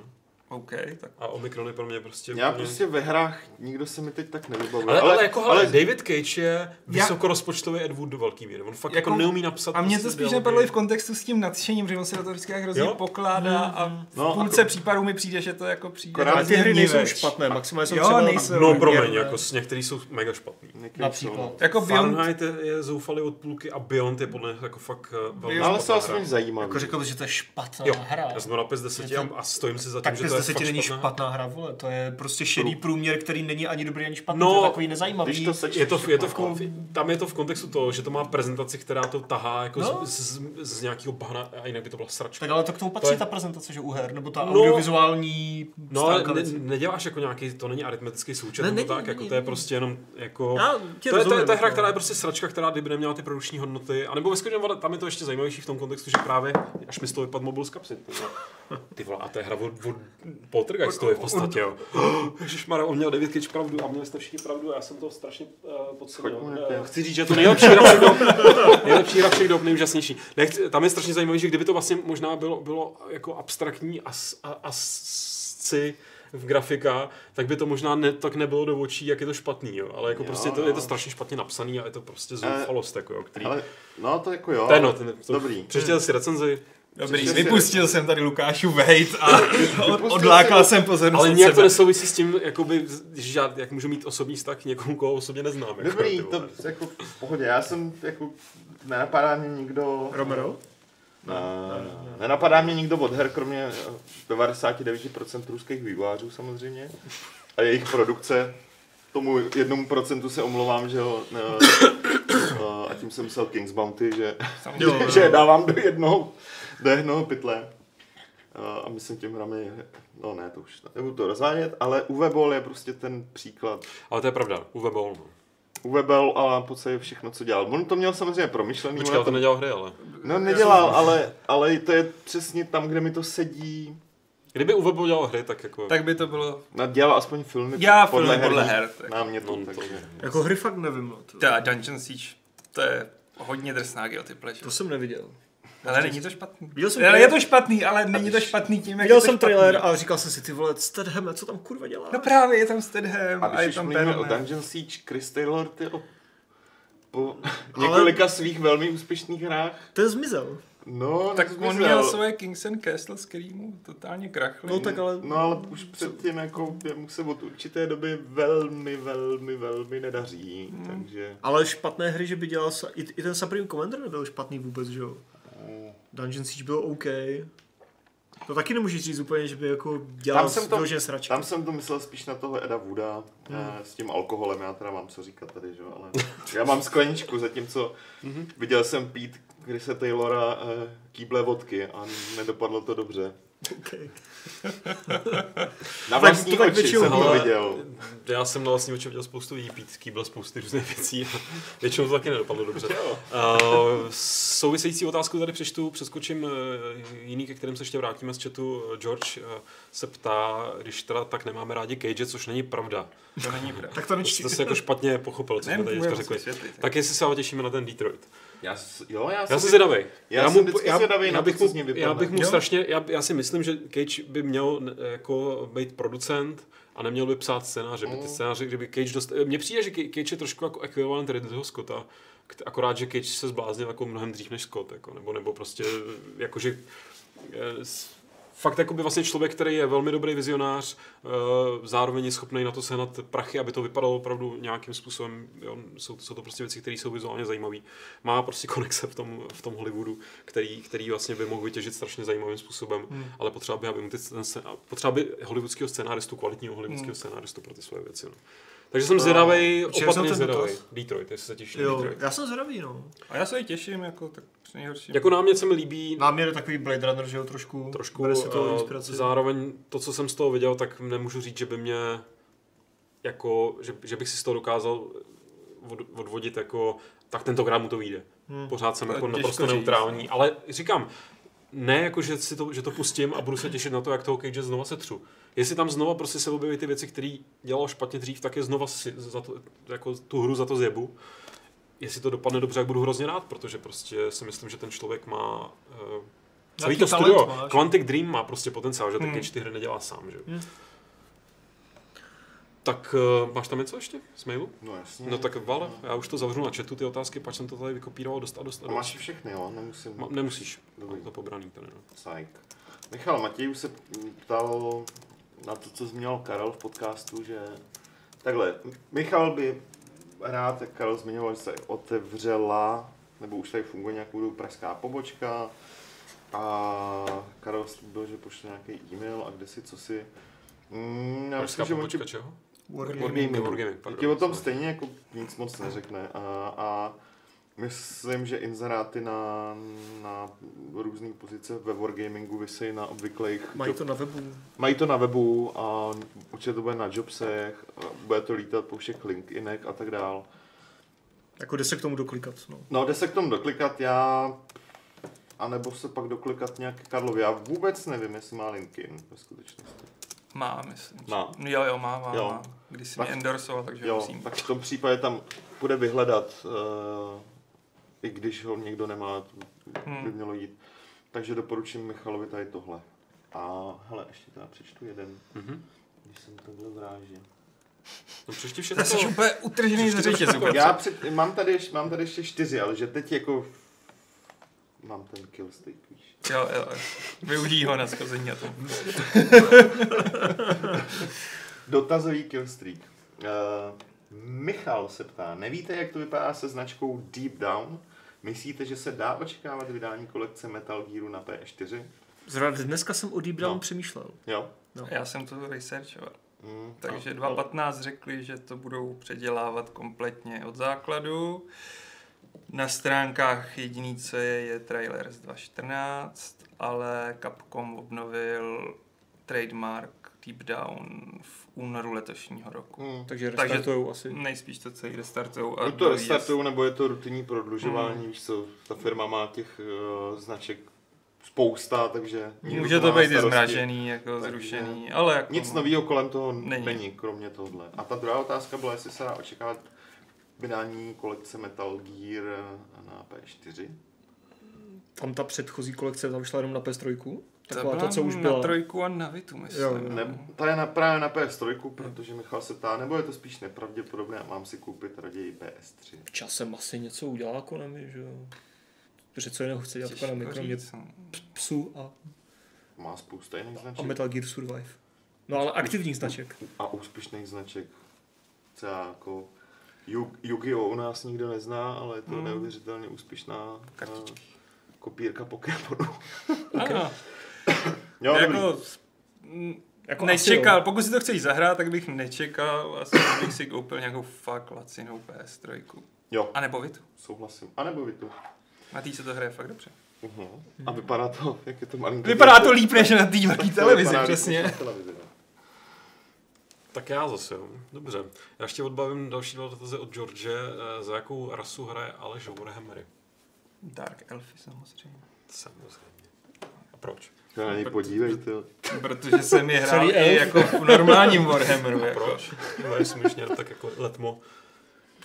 OK, tak... A Omikron je pro mě prostě Já úplně- prostě ve hrách nikdo se mi teď tak nevybavuje. Ale, ale, ale, jako, ale, David Cage je vysokorozpočtový Ed Wood do velký míry. On fakt jako, Jako- neumí napsat A mně to prostě spíš dialogy. napadlo i v kontextu s tím nadšením, že on se do toho vždycky hrozně Jo? pokládá a v No, půlce a- případů mi přijde, že to jako přijde. Akorát ty hry nejsou hniveč. špatné, maximálně jsou Jo, třeba... nejsou. No promiň, jako s- některý jsou mega špatný. Například. jsou. Jako Beyond, Fahrenheit je, je zoufalý od půlky a Beyond je podle mě jako fakt uh, velmi Jo, Ale špatná aspoň zajímavý. Jako řekl bys, že to je špatná hra. já jsem to na 5 z 10 Je to- a, a stojím si za tím, že to deseti není špatná. špatná hra, vole. To je prostě šedý průměr, který není ani dobrý, ani špatný. No, to je takový nezajímavý. To sečteš, Je to, je to v, kon- tam je to v kontextu toho, že to má prezentaci, která to tahá jako No. z, z, z, nějakého bahna a jinak by to byla sračka. Tak ale to k tomu patří To je- ta prezentace, že u her, nebo ta No. audiovizuální No ale ne, neděláš jako nějaký, to není aritmetický součet Ne, není, tak, jako není, to je prostě jenom jako... To je, to, je, to je hra, jako. která je prostě sračka, která kdyby neměla ty produkční hodnoty. A nebo ve tam je to ještě zajímavější v tom kontextu, že právě až mi z toho vypadl mobil z kapsy. Ty vole, a to je hra od, od Poltergeistu je v podstatě, jo. [GASPS] Ježišmarja, on měl David Cage pravdu a měli jste všichni pravdu a já jsem to strašně uh, podcenil. Eh. Chci říct, že je to nejlepší hra všech dob, [LAUGHS] nejlepší hra všech dob, nejúžasnější. Nechci, tam je strašně zajímavé, že kdyby to vlastně možná bylo, bylo jako abstraktní a, s- a, a sci v grafika, tak by to možná ne, tak nebylo do očí, jak je to špatný, jo. Ale jako Jo, prostě to, no. je to strašně špatně napsaný a je to prostě zoufalost, jako jo, který... Ale, no to jako jo. to je no, ten, to, Dobrý. Přečtěl si recenzi, Dobrý, si- vypustil jsem tady Lukášu hejt a [LAUGHS] od, odlákal jsem pozornost ale nějak to nesouvisí s tím, jakoby, že já, jak můžu mít osobní vztah k někomu, koho osobně neznám. Jako, Dobrý, vole. to jako v pohodě. Já jsem jako, nenapadá mě nikdo... Romero? Ne, ne, nenapadá mě nikdo od her, kromě eh, 99% ruských vývojářů samozřejmě. A jejich produkce. Tomu jednomu procentu se omlouvám, že jo, ne, [COUGHS] a tím jsem myslel King's Bounty, že, Jo, [LAUGHS] že dávám do jednoho, do jednoho pytle. Eh, A myslím těm hrami, no ne, to už nebudu to rozvádět, ale Uwe Boll je prostě ten příklad. Ale to je pravda, Uwe Boll. No. Uwe Boll a v podstatě všechno, co dělal. On to měl samozřejmě promyšlený. Počkej, ale to nedělal hry, ale. No nedělal, ale, ale to je přesně tam, kde mi to sedí. Kdyby Uwe Boll dělal hry, tak jako... Tak by to bylo... No, dělal aspoň filmy Já filmy podle herních her, tak. námětů, No, to- takže. Jako hry fakt nevím. No, to, Ta Dungeon Siege, to je hodně drsná guilty pleasure. to jsem neviděl. Ale není to špatný. Viděl jsem Ale trailer- je to špatný, ale není to špatný tím, jak Viděl je to jsem špatný. trailer a říkal jsem si, ty vole, Statham, co tam kurva dělá? No právě, je tam Stedham A a, je když už tam mluvíme o. Dungeon Siege, Chris Taylor, ty o, po [LAUGHS] několika svých velmi úspěšných hrách, Ten zmizel. no, Tak on měl svoje Kings and Castles, který mu totálně krachly. No tak ale... No ale už předtím jako mu se od určité doby velmi, velmi, velmi nedaří, Hmm. takže... Ale špatné hry, že by dělal... sa- I, I ten Supreme Commander nebyl špatný vůbec, že jo? Dungeon Siege byl OK. To taky nemůžeš říct úplně, že by jako dělal Tam jsem to- vyloženě sračky. Tam jsem to myslel spíš na toho Eda Wooda Hmm. eh, s tím alkoholem, já teda mám co říkat tady, že jo, ale já mám skleničku, zatímco Mhm. viděl jsem pít Chrise Taylora eh, kýble vodky a nedopadlo to dobře. Okay. Na Tak vlastní tak oči jsem Ale- viděl. Já jsem na vlastní oči viděl spoustu lidí pít kýble spousty různých věcí. [LAUGHS] Většinou to taky nedopadlo dobře. Uh, související otázku tady přečtu, přeskočím uh, jiný, ke kterým se ještě vrátíme z chatu. George uh, se ptá, když teda tak nemáme rádi Cage, což není pravda. To není pravda. Tak to To nečti. jste se jako špatně pochopil, co jsme tady řekli. Tak jestli se ale těšíme na ten Detroit. Já, s- jo, já, Já jsem zvědavý. já zvědavý na to, bych mu, něj vypadne. já bych mu Jo. strašně, já, já, si myslím, že Cage by měl jako být producent a neměl by psát scénáře, by ty Mm. scénáře, kdyby Cage dost... Mně přijde, že Ca- Cage je trošku jako ekvivalent Ridleyho Scotta, akorát, že Cage se zbláznil jako mnohem dřív než Scott, jako, nebo, nebo prostě, jakože eh, s- fakt jako by vlastně člověk, který je velmi dobrý vizionář, eh, zároveň je schopný na to sehnat prachy, aby to vypadalo opravdu nějakým způsobem, jo, jsou, jsou to prostě věci, které jsou vizuálně zajímavé. Má prostě konexe v tom, v tom Hollywoodu, který, který vlastně by mohl vytěžit strašně zajímavým způsobem, hmm. ale potřeba by, aby mu ty, potřeba by hollywoodského scénáristu, kvalitního hollywoodského hmm. scénáristu pro ty svoje věci. No. Takže jsem zvědavý, Počkej, opatrně zvědavý. Detroit, jestli se těšíš na Jo, Detroit. já jsem zvědavý, no. A já se jí těším, jako tak nejhorší. Jako námět se mi líbí, Náměr je takový Blade Runner, že jo, trošku. trošku, Bere si to eh, inspiraci. zároveň to, co jsem z toho viděl, tak nemůžu říct, že by mě jako, že, že bych si z toho dokázal od, odvodit jako, tak tentokrát mu to vyjde. Hmm. Pořád jsem To jako naprosto říct. neutrální, ale říkám, ne jako, že, si to, že to pustím a budu se těšit na to, jak toho Cage znova setřu. Jestli tam znova prostě se objeví ty věci, které dělal špatně dřív, tak je znova si, za to, jako tu hru za to zjebu. Jestli to dopadne dobře, jak budu hrozně rád, protože prostě si myslím, že ten člověk má uh, celý to studio. máš. Quantic Dream má prostě potenciál, že ten Hmm. Cage ty hry nedělá sám, že? Hmm. Tak uh, máš tam něco ještě z mailu? No jasně. No tak vale, já už to zavřu na chatu, ty otázky, pak jsem to tady vykopíroval dost a dost. A A máš dost. všechny, jo? Nemusím. Ma, nemusíš, Dobrý. to pobraný tady, no. Sajk. Michal Matěj už se ptal na to, co zmínil Karel v podcastu, že takhle, Michal by rád, jak Karel zmiňoval, že se otevřela, nebo už tady funguje nějakou pražská pobočka a Karel slíbil, že pošle nějaký e-mail a kde si, co si. Mm, já myslím, že on ti čeho? Wargaming. Wargaming. Ti o tom stejně jako nic moc neřekne. A, a myslím, že inzeráty na, na různé pozice ve Wargamingu vysejí na obvyklých... Mají job- to na webu. mají to na webu a určitě to bude na jobsech, a bude to lítat po všech linkinech a tak dál. Jako jde se k tomu doklikat, no. No, jde se k tomu doklikat já, anebo se pak doklikat nějak k Karlovi. Já vůbec nevím, jestli má LinkedIn ve skutečnosti. Má, myslím. Má. Jo, jo, má, má, Jo. má. Když mě endorsoval, takže Jo, musím. tak v tom případě tam bude vyhledat, uh, i když ho někdo nemá, Hmm. by mělo jít. Takže doporučím Michalovi tady tohle. A hele, ještě teda přečtu jeden, Mhm. když jsem takhle vrážil. No přečti To jsi všechno. úplně utržený ze řetězu. Já před, mám, tady, ještě- mám tady ještě čtyři, ale že teď jako mám ten kill stick, víš. Jo, jo. Využij ho na schození a to. [LAUGHS] Dotazový killstreak. Uh, Michal se ptá, nevíte, jak to vypadá se značkou Deep Down? Myslíte, že se dá očekávat vydání kolekce Metal Gearu na PS4? Zrovna dneska jsem o Deep Down No. přemýšlel. Jo. Já jsem to researchoval. Mm, Takže no. 2.15 řekli, že to budou předělávat kompletně od základu. Na stránkách jediný, co je, je trailer z 2.14, ale Capcom obnovil trademark Deep Down v únoru letošního roku. Mm. Takže Takže- restartujou asi. Nejspíš to celý restartujou. a Buď to restartují, nebo je to rutinní prodlužování, víš co, ta firma má těch uh, značek spousta, takže... Může to být i starosti. zmražený, jako Takže zrušený, ale jako... Nic nového kolem toho Není. není. kromě tohle. A ta druhá otázka byla, jestli se dá očekávat vydání kolekce Metal Gear na P4. Tam ta předchozí kolekce ta vyšla jenom na PS3. To Taková byla ta, co už na byla. trojku a na Vitu, myslím. Jo, Ne, ta je na, právě na PS3, protože Michal se ptá, nebo je to spíš nepravděpodobné a mám si koupit raději PS3. Časem asi něco udělá Konami, že jo. Protože co jiného chce dělat Těžko Konami, kromě no. psů a, Má spousta jiných a značek Metal Gear Survive. No ale aktivních značek. a úspěšných značek. Třeba jako Yu- Yu-Gi-Oh! u nás nikdo nezná, ale je to Hmm. neuvěřitelně úspěšná eh, Kartičky. kopírka Pokémonu. Ano, [LAUGHS] Jo, jako, Jako nečekal, asi, pokud si to chceš zahrát, tak bych nečekal, asi bych si koupil nějakou fakt lacinou PS3. jo, A nebo Vitu. souhlasím. A nebo vy tu. Na tý se to hraje fakt dobře. Uh-huh. A vypadá to, jak je to malinko. Vypadá to líp než na té velké televizi, přesně. než na televizi, no. Tak já zase, jo. Dobře. Já ještě odbavím další dva dotazy od George. Eh, Za jakou rasu hraje Aleš Warhammery? Dark Elfy samozřejmě. Samozřejmě. A proč? To na něj podívejte. Protože jsem je hrál i jako v normálním Warhammeru. A Jako. proč? No, je směšně, tak jako letmo.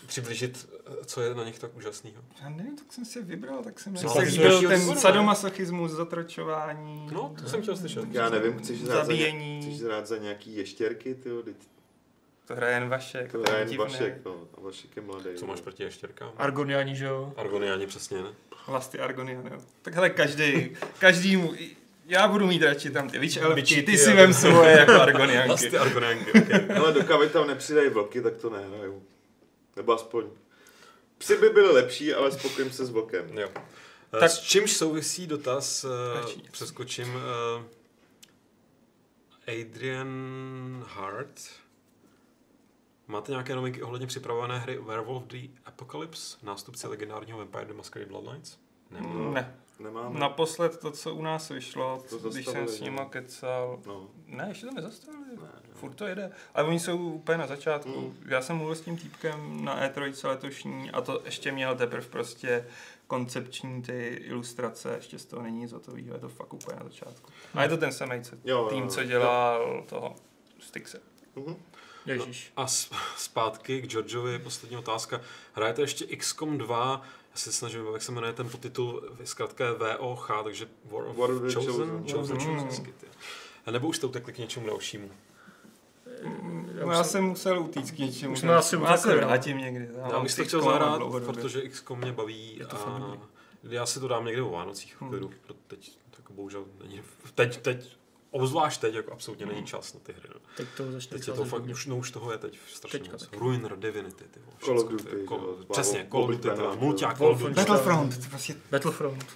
přiblížit, co je na nich tak úžasného. Já nevím, tak jsem si vybral, tak jsem líbil líbí? ten sadomasochismus, zatročování. No, to jsem chtěl slyšet. Já nevím, chceš hrát, za, chceš za nějaký ještěrky, ty To hraje jen Vašek. To to je je jen divné. Vašek, no. A Vašek je mladý. Co máš proti ještěrkám? Argoniani, že jo? Argoniani přesně, ne? Lasty Argonian, jo. Tak hele, každý, každý mu, já budu mít radši tam ty witch elfky, Bičíky, ty si vem svoje [LAUGHS] jako Argonianky. Vlastně Argonianky, okay. Ale dokud tam nepřidají vlky, tak to nehraju. Nebo aspoň. Psy by byly lepší, ale spokojím se s vlkem. Jo. Tak- Tak s čímž souvisí dotaz, Radši uh, něco. přeskočím. Uh, Adrian Hart. Máte nějaké novinky ohledně připravované hry Werewolf the Apocalypse, nástupci legendárního Vampire the Masquerade Bloodlines? Nebo Ne, Nemáme. naposled to, co u nás vyšlo, To když jsem s nima ne? kecal. No. Ne, ještě to nezastavili. Ne, ne. Furt to jede. Ale oni jsou úplně na začátku. Mm. Já jsem mluvil s tím týpkem na E3 letošní a to ještě měl teprve prostě koncepční ty ilustrace, ještě z toho není nic hotového, je to fakt úplně na začátku. A je to ten samý co, Jo, jo, tým, jo. co dělal toho Stixe. Mhm. Ježíš. A zpátky k Georgeovi, poslední otázka. Hrajete ještě XCOM 2, já se snažím, jak se jmenuje ten podtitul, zkrátka je VOH, takže War of, War of the Chosen, Chosen. Chosen, Mm. Chosen, ty. A nebo už jste utekli k něčemu dalšímu? No, já jsem musel utíct k něčemu. Už jsme asi já se no. vrátím někdy. Já bych to chtěl zahrát, protože XCOM mě baví Je to a family. já si to dám někdy o Vánocích v Hmm. klidu. pro Teď, tak bohužel není, teď, teď, obzvlášť teď, jako absolutně není čas na ty hry. No. Teď to začne Teď je to fakt, už, no už toho je teď strašně Teďka moc. taky. Ruiner, Divinity, ty vole, Call of Duty, jo, Přesně, Call of Duty, mulťák Call of Duty. Battlefront, to prostě Battlefront.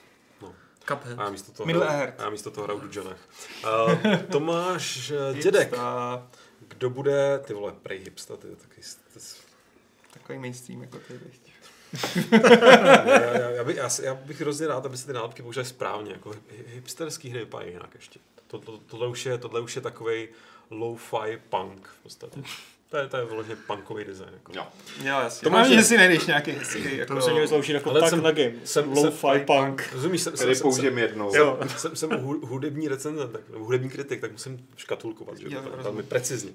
No. Cuphead. A já místo toho, Middle Earth. a já místo toho hraju Dujanech. Uh, Tomáš [LAUGHS] eh, Dědek, hipsta, kdo bude, ty vole, prej hipsta, ty taky, ty, Takový mainstream jako ty. viď. [LAUGHS] já, já, já, bych, já, já, bych hrozně rád, aby se ty nálepky použily správně, jako hi- hipsterský hry vypadají jinak ještě. To, to, tohle, už je, tohle už je takovej low-fi punk v podstatě. To je, to je vyloženě punkový design. Jako. Jo. Jo, jasně. To To máš- že si nejdeš nějaký hezký, jako... To se někdo slouží jako Ale tak jsem- na game. jsem- Lo-fi jsem- punk. Rozumíš, jsem, Který jsem, jsem, použijem jednou. Jo. jsem, jsem hu- hudební recenzent, tak, nebo hudební kritik, tak musím škatulkovat, že Jo, velmi rozumím. precizně.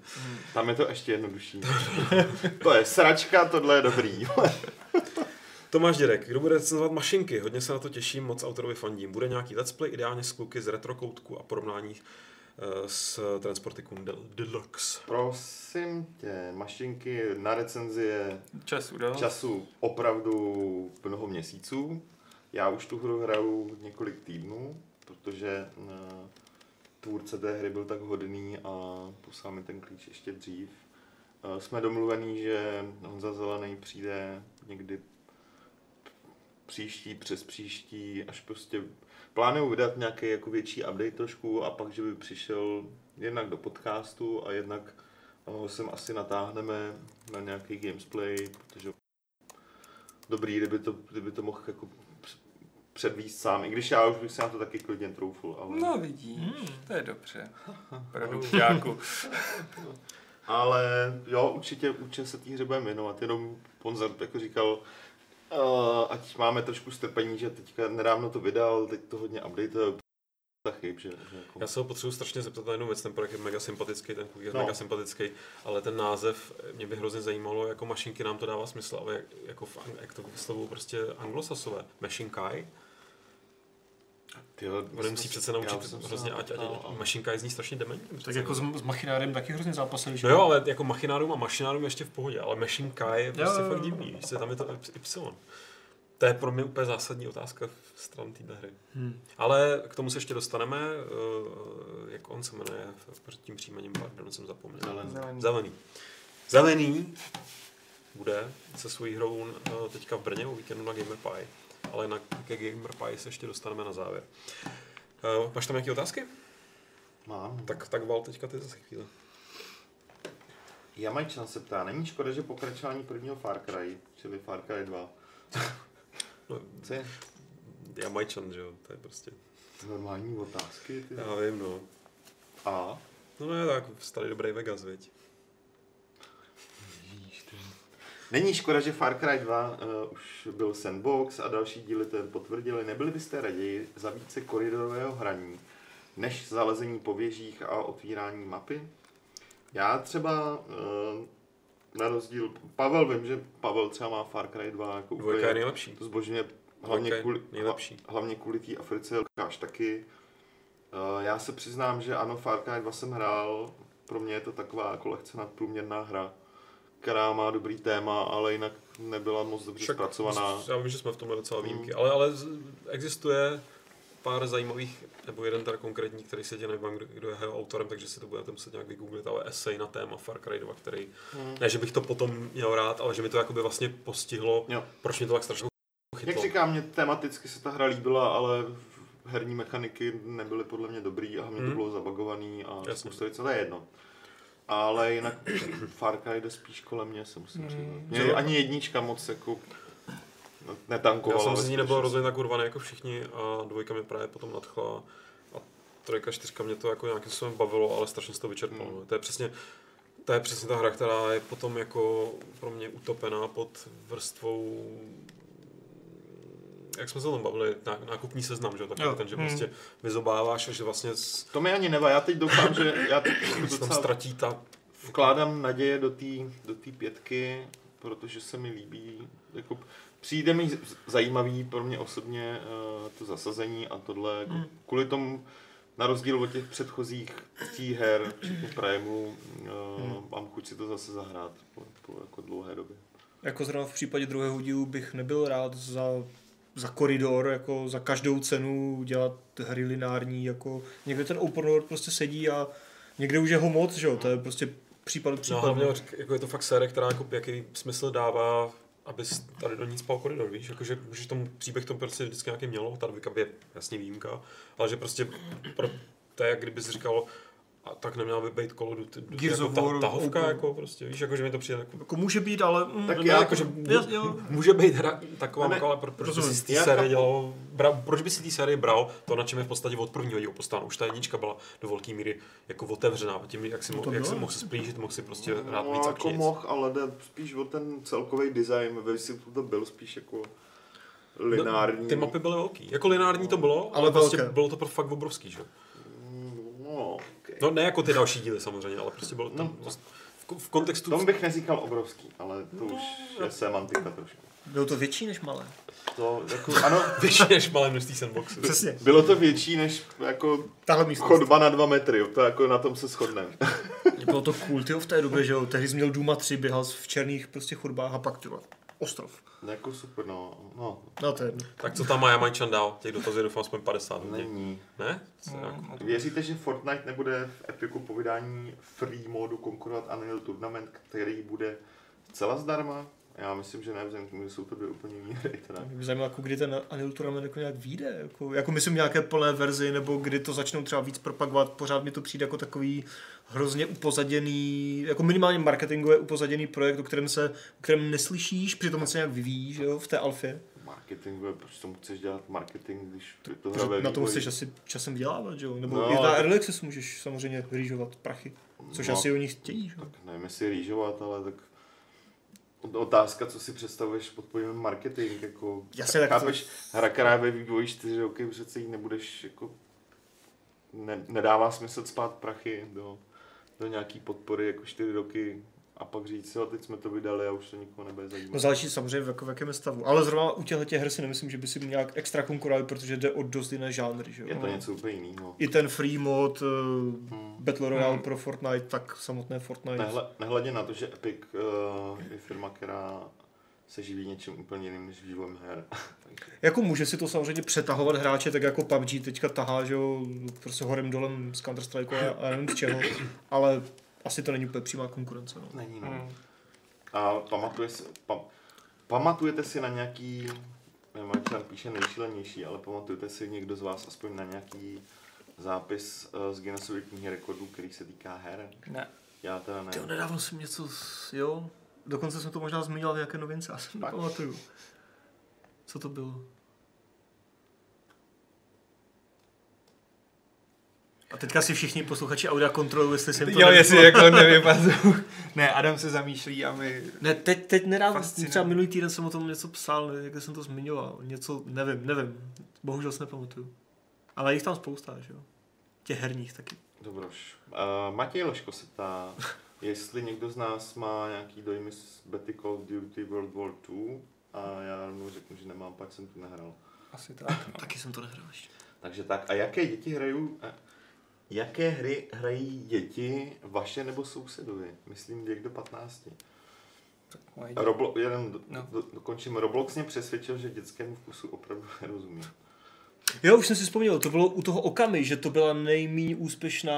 Tam je to ještě jednodušší. to je sračka, tohle je dobrý. [LAUGHS] Tomáš Dědek, kdo bude recenzovat mašinky? Hodně se na to těším, moc autorovi fandím. Bude nějaký let's play, ideálně s kluky z retrokoutku a porovnání eh, s Transporticum Del- Deluxe. Prosím tě, mašinky na recenzie Času, do. času opravdu mnoho měsíců. Já už tu hru hraju několik týdnů, protože eh, tvůrce té hry byl tak hodný a poslal mi ten klíč ještě dřív. Eh, Jsme domluvení, že Honza Zelený přijde někdy příští, přes příští, až prostě plánuju vydat nějaký jako větší update trošku a pak, že by přišel jednak do podcastu a jednak ho sem asi natáhneme na nějaký gamesplay, protože dobrý, kdyby to, kdyby to mohl jako př- předvíst sám, i když já už bych se na to taky klidně troufl, ale, No vidíš, Hmm. to je dobře. [LAUGHS] Produkťáku. ale jo, určitě, určitě se té hře budeme věnovat, jenom Ponzar jako říkal, ať máme trošku strpení, že teďka nedávno to vydal, teď to hodně update, ta chyb, že, že jako... Já se ho potřebuji strašně zeptat na jednu věc, ten projekt je mega sympatický, ten kluk je No. mega sympatický, ale ten název mě by hrozně zajímalo, jako mašinky nám to dává smysl, ale jak, jako v, jak to vyslovují prostě anglosasové, Machinkai, Tyhle, on musí přece naučit hrozně, ať, ať, ať ale- Machinkai zní strašně dementně. Tak jako s, s machinárem taky hrozně zápasili, že? No jo, ale jako machinárům a mašinárům ještě v pohodě, ale Machinkai je prostě Jo, jo, fakt jo. divný, co, tam je to Y. To je pro mě úplně zásadní otázka v stran téhle hry. Hmm. Ale k tomu se ještě dostaneme, uh, jak on se jmenuje v- před tím příjmením, pardon, jsem zapomněl. Zelený. Zelený. Zelený. Bude se svojí hrou uh, teďka v Brně o víkendu na Gamer Pie, ale na, ke Gamer Pie se ještě dostaneme na závěr. Uh, máš tam nějaké otázky? Mám. Tak, tak val teďka ty zase chvíli. Jamajčan se ptá, není škoda, že pokračování prvního Far Cry, čili Far Cry 2, [LAUGHS] No, co je Jamajčan, že jo, to je prostě, normální otázky? Ty? já vím, no. A? No ne, tak starý dobrý Vegas, viď. Není škoda, že Far Cry 2 uh, už byl sandbox a další díly to potvrdili. Nebyli byste raději za více koridorového hraní, než zalezení po věžích a otvírání mapy? Já třeba uh, na rozdíl, Pavel vím, že Pavel třeba má Far Cry 2 jako Dvojka je nejlepší. to zbožňuje hlavně Dvojka je kvůli, nejlepší. hla- hlavně kvůli té Africe, Lukáš taky. Uh, já se přiznám, že ano, Far Cry 2 jsem hrál, pro mě je to taková jako lehce nadprůměrná hra, která má dobrý téma, ale jinak nebyla moc dobře Však zpracovaná. Já vím, že jsme v tomhle docela Mm. výjimky, ale, ale z- existuje pár zajímavých, nebo jeden teda konkrétní, který se tě nevím, kdo, kdo je jeho autorem, takže si to budete muset nějak vygooglit, ale esej na téma Far Cry 2, který, Hmm. ne, že bych to potom měl rád, ale že mi to jakoby vlastně postihlo, Jo. proč mě to tak strašně Jak chytlo. říkám, mě tematicky se ta hra líbila, ale herní mechaniky nebyly podle mě dobrý a hlavně Hmm. to bylo zabagovaný a Jasně. spousta věcí, to je jedno. Ale jinak Far Cry jde spíš kolem mě, se musím říct. Hmm. Mě ani jednička moc jako netankovala. Já jsem z ní nebyl rozhodně tak urvaný jako všichni a dvojka mě právě potom nadchla a trojka, čtyřka mě to jako nějakým způsobem bavilo, ale strašně se to vyčerpalo. Hmm. To je přesně to je přesně ta hra, která je potom jako pro mě utopená pod vrstvou jak jsme se o tom bavili, ná- nákupní seznam, že jo, takový Jo. ten, že Hmm. prostě vyzobáváš a že vlastně s, To mi ani nevá, já teď doufám, že já teď tam docela ztratí ta vkládám naděje do té do té pětky, protože se mi líbí, jako přijde mi z- zajímavý pro mě osobně uh, to zasazení a tohle, jako Hmm. kvůli tomu, na rozdíl od těch předchozích tří her, včetně Primeu, uh, Hmm. mám chuť si to zase zahrát po, po jako dlouhé době. Jako zrovna v případě druhého dílu bych nebyl rád za, za koridor, jako za každou cenu dělat hry lineární, jako někde ten open world prostě sedí a někde už je ho moc, že jo, to je prostě případ No případu. hlavně jako je to fakt série, která jako jaký smysl dává, abys tady do ní spal koridor, víš, jakože můžeš tomu příběh tomu prostě vždycky nějaký mělo, ta dvojka je jasně výjimka, ale že prostě pro, to je jak kdybys říkal, a tak neměla by být Call of Duty, Gears jako of War, ta, tahovka, Open. jako prostě, víš, jako že mi to přijde jako, Jako může být, ale... Mm, Tak ne, já- jako, že jas- jo. může být hra taková, Ne, ne, ale pro, proč by si z té Já série dělal, bra, proč by si té série bral to, na čem je v podstatě od prvního dílu postáno. Už ta jednička byla do velké míry jako otevřená, tím, jak si, No mo, to jak si mohl se splížit, mohl si prostě hrát no, víc jako akčnic. mohl, ale jde spíš o ten celkový design, ve to byl spíš jako lineární. No, ty mapy byly velký. Jako lineární to bylo, ale, Ale prostě velké. bylo to pro fakt obrovský, že? No, okay. No ne jako ty další díly samozřejmě, ale prostě bylo No. tam no. v, v kontextu... Tomu bych neříkal obrovský, ale to No, už je semantika trošku. Bylo to větší než malé. To, jako, ano, [LAUGHS] Větší než malé množství sandboxů. Přesně. bylo to větší než jako Tahle místnost. chodba na dva metry, to jako na tom se shodneme. [LAUGHS] Bylo to cool, tyjo, v té době, že jo, tehdy jsi měl Duma 3, běhal v černých prostě chodbách a pak tyjo, ostrov. jako super, no. no No to je jedno. Tak co tam má Jamajčan dál? Těch dotazů je doufám aspoň 50 hodně. není. Ne? Co, No, jako? Věříte, že Fortnite nebude v Epiku po vydání free modu konkurovat Unreal Tournament, který bude zcela zdarma? Já myslím, že ne, vzhledem k tomu, že jsou to dvě úplně jiné hry. Teda. Mě by zajímalo, jako kdy ten Unreal Tournament jako nějak vyjde. Jako, jako myslím nějaké plné verzi, nebo kdy to začnou třeba víc propagovat. Pořád mi to přijde jako takový hrozně upozaděný, jako minimálně marketingově upozaděný projekt, o kterém se, o kterém neslyšíš, přitom on se nějak vyvíjí, že jo, v té alfě. Marketingu, proč tomu chceš dělat marketing, když to hra na tom chceš asi časem vydělávat, že jo? Nebo No, i na Early Access můžeš samozřejmě rýžovat prachy, což No. asi oni chtějí, že jo? Tak nevím, jestli rýžovat, ale tak otázka, co si představuješ pod pojmem marketing, jako Jasně, tak to- chápeš, hra, která je ve vývoji 4 roky, přece jí nebudeš, jako ne, nedává smysl spát prachy do, do nějaký podpory, jako 4 roky a pak říct, jo, teď jsme to vydali a už to nikoho nebude zajímat. No záleží samozřejmě v, jako, v jakém stavu. Ale zrovna u těchto těch her si nemyslím, že by si nějak extra konkurovali, protože jde o dost jiné žánry, že jo? Je to něco úplně jiného. I ten free mod uh, Hmm. Battle Royale Hmm. pro Fortnite, tak samotné Fortnite. Nehle, nehledě na to, že Epic uh, je firma, která se živí něčím úplně jiným než vývojem her. [LAUGHS] Jako může si to samozřejmě přetahovat hráče, tak jako PUBG teďka tahá, že jo, prostě horem dolem z Counter Strike a, a nevím z čeho, ale asi to není úplně přímá konkurence. No. Není, no. Hmm. A pamatuje si, pam, pamatujete si na nějaký, nevím, jak se tam píše nejšílenější, ale pamatujete si někdo z vás aspoň na nějaký zápis uh, z Guinnessovy knihy rekordů, který se týká her? Ne. Já teda ne. Tyjo, nedávno jsem něco, s- jo, dokonce jsem to možná zmiňoval v nějaké novince, já si nepamatuju. Co to bylo? A teďka si všichni posluchači audia kontrolují, jestli jsem to Jo, jestli jako [LAUGHS] nevypadl. ne, Adam se zamýšlí a my... Ne, teď, teď nedávno, třeba minulý týden jsem o tom něco psal, někde jsem to zmiňoval, něco, nevím, nevím, bohužel se nepamatuju. Ale jich tam spousta, že jo? Těch herních taky. Dobroš. Uh, Matěj Leško se ptá, [LAUGHS] jestli někdo z nás má nějaký dojmy z Betty Call of Duty World War 2 a já mu řeknu, že nemám, pak jsem to nehrál. Asi tak, no. Taky jsem to nehrál ještě. Takže tak, a jaké děti hrají, jaké hry hrají děti vaše nebo sousedovi? Myslím věk do 15. Tak mají Roblo, jenom do, No. do, dokončím. Roblox mě přesvědčil, že dětskému vkusu opravdu [LAUGHS] nerozumí. Jo, už jsem si vzpomněl, to bylo u toho Okamy, že to byla nejméně úspěšná,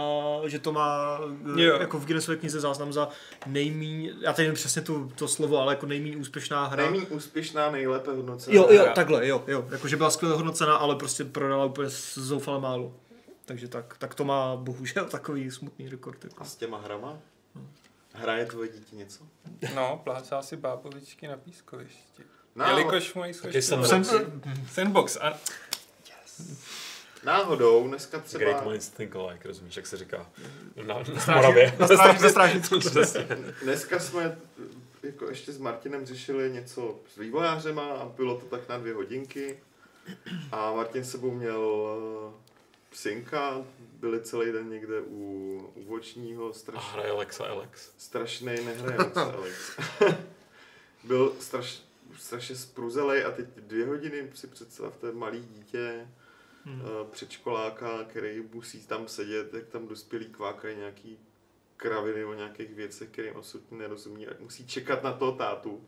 že to má Jo. jo. jako v Guinnessové knize záznam za nejméně, já teď nevím přesně tu, to slovo, ale jako nejméně úspěšná hra. Nejméně úspěšná, nejlépe hodnocená. Jo, jo, hra. takhle, jo, jo. Jakože byla skvěle hodnocena, ale prostě prodala úplně zoufale málo. Takže tak, tak to má bohužel takový smutný rekord. Jako. A s těma hrama? Hraje tvoje dítě něco? No, plácá si bábovičky na pískovišti. No, Jelikož mají jsem- Sandbox. A... Náhodou, dneska třeba... Great minds think alike, rozumíš, jak se říká. Na, na Stráži- Moravě. na. [LAUGHS] Přesně. Dneska jsme jako ještě s Martinem řešili něco s vývojářema a bylo to tak na dvě hodinky. A Martin s sebou měl synka, byli celý den někde u, u vočního, A straš, hraje Alexa Alex. strašný, nehraje [LAUGHS] moc Alex. [LAUGHS] Byl straš, strašně spruzelej a teď dvě hodiny si představte malý dítě, Hmm. eh, předškoláka, který musí tam sedět, jak tam dospělí kvákají nějaký kraviny o nějakých věcech, kterým absolutně nerozumí a musí čekat na toho tátu.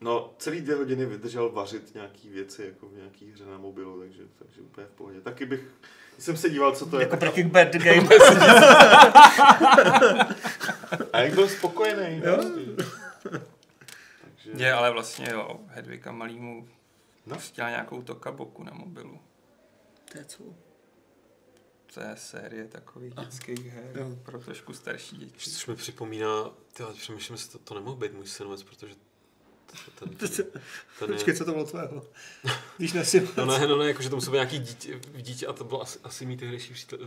No, celý dvě hodiny vydržel vařit nějaký věci, jako v nějaký hře na mobilu, takže, takže úplně v pohodě. Taky bych, když jsem se díval, co to je, Jako tak, Breaking Bad game. [LAUGHS] a jak byl spokojený. Jo. prostě. Takže, Je, ale vlastně jo, Hedvika malýmu No. pustila nějakou tokaboku na mobilu. To je co? To je série takových dětských her Jo. pro trošku starší děti. Což mi připomíná, ty, ale přemýšlím, jestli to, to nemohl být můj synovec, protože ten, ten, ten Počkej, je, co to bylo tvého? Když nesil. No ne, no ne, jakože to muselo být nějaký dítě, dítě a to bylo asi, asi mít tehdejší přítel,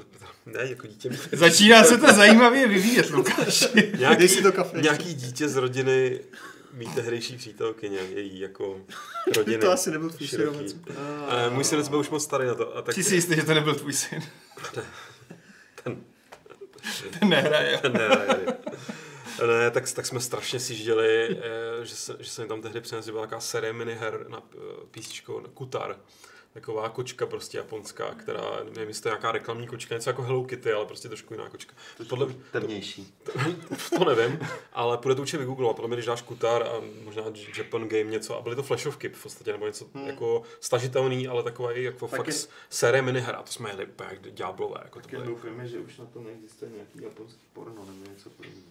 ne, jako dítě, Začíná se to zajímavě vyvíjet, Lukáš. nějaký, si to kafe. nějaký dítě z rodiny mít tehdejší přítelkyně, její jako rodiny. To asi nebyl tvůj synovec. Ale můj synec byl už moc starý na to. A tak Ty jsi jistý, že to nebyl tvůj syn. ten, Ten nehraje. ten ne, ne, tak, tak jsme strašně sižděli, eh, že se, že se mi tam tehdy přinesla byla taková série miniher na eh, písničkou na Kutar. Taková kočka prostě japonská, která, nevím, jestli to je nějaká reklamní kočka, něco jako Hello Kitty, ale prostě trošku jiná kočka. Podle, temnější. [LAUGHS] to nevím, ale půjde to určitě vygooglovat. Podle mě, když dáš Kutar a možná Japan Game něco, a byly to flashovky v podstatě, nebo něco Hmm. jako stažitelný, ale taková i jako Tak fakt je- série minihra. A to jsme jeli úplně jak ďáblové. Jako to Tak byly. doufáme, že už na tom neexistuje nějaký japonský porno nebo něco podobného.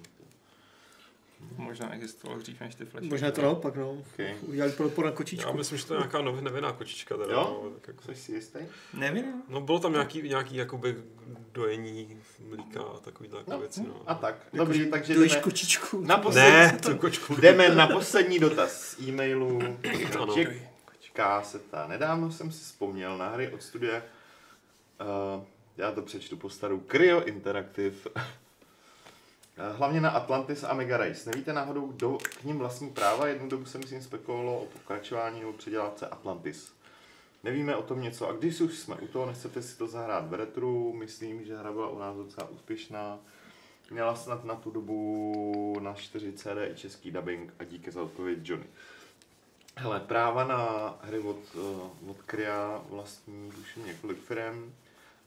Možná existovalo dřív než ty flash. Možná to naopak, no. Okay. Udělali podpor na kočičku. Já myslím, že to je nějaká nov, nevinná kočička. Teda, Jo? No, tak jako. Jsi si jistý? Nevím. no, bylo tam nějaký, nějaký jakoby dojení mlíka a takový takové No, věci. No. a tak. Dobře, takže Dojíš jdeme, kočičku. na poslední, Ne, tu kočku. jdeme na poslední dotaz z e-mailu. Ano. Jack Káseta. Nedávno jsem si vzpomněl na hry od studia, uh, já to přečtu po starou, Cryo Interactive. Eh, Hlavně na Atlantis a Mega Race. Nevíte náhodou, kdo k ním vlastní práva? Jednu dobu se myslím spekulovalo o pokračování nebo předělávce Atlantis. Nevíme o tom něco a když už jsme u toho, nechcete si to zahrát v retru, myslím, že hra byla u nás docela úspěšná. Měla snad na tu dobu na 4 CD i český dubbing a díky za odpověď Johnny. Hele, práva na hry od, uh, od Krya vlastní tuším několik firm.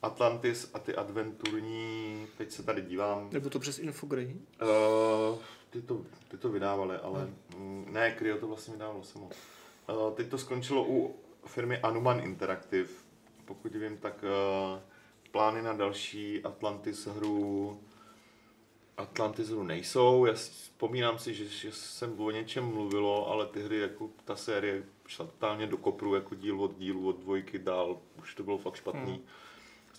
Atlantis a ty adventurní, teď se tady dívám, Nebo to přes Infogrey. Uh, ty, to, ty to vydávali, ale mm, ne, Cryo to vlastně vydávalo samo. Uh, teď to skončilo u firmy Anuman Interactive. Pokud vím, tak uh, plány na další Atlantis hru Atlantis hru nejsou. Já vzpomínám si, že, že jsem o něčem mluvilo, ale ty hry, jako ta série šla totálně do kopru, jako díl od dílu, od dvojky dál. Už to bylo fakt špatný. Hmm.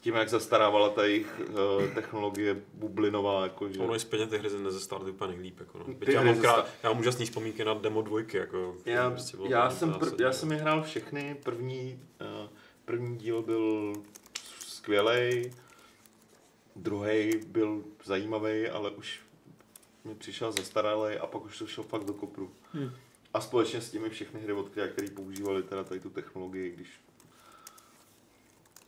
Tím, jak zastarávala ta jejich uh, technologie bublinová, jako že... Ono i zpětně ty hry nezestartují úplně nejlíp. Jako, no. Byť já, hry mám krát, zestar- já mám úžasný vzpomínky na demo dvojky. Jako, Já, prostě já, jsem, pr- já jsem je hrál všechny, první, uh, první díl byl skvělý, druhý byl zajímavý, ale už mi přišel zastaralý a pak už to šlo fakt do kopru. Hmm. A společně s těmi všechny hry od které používali teda tady tu technologii, když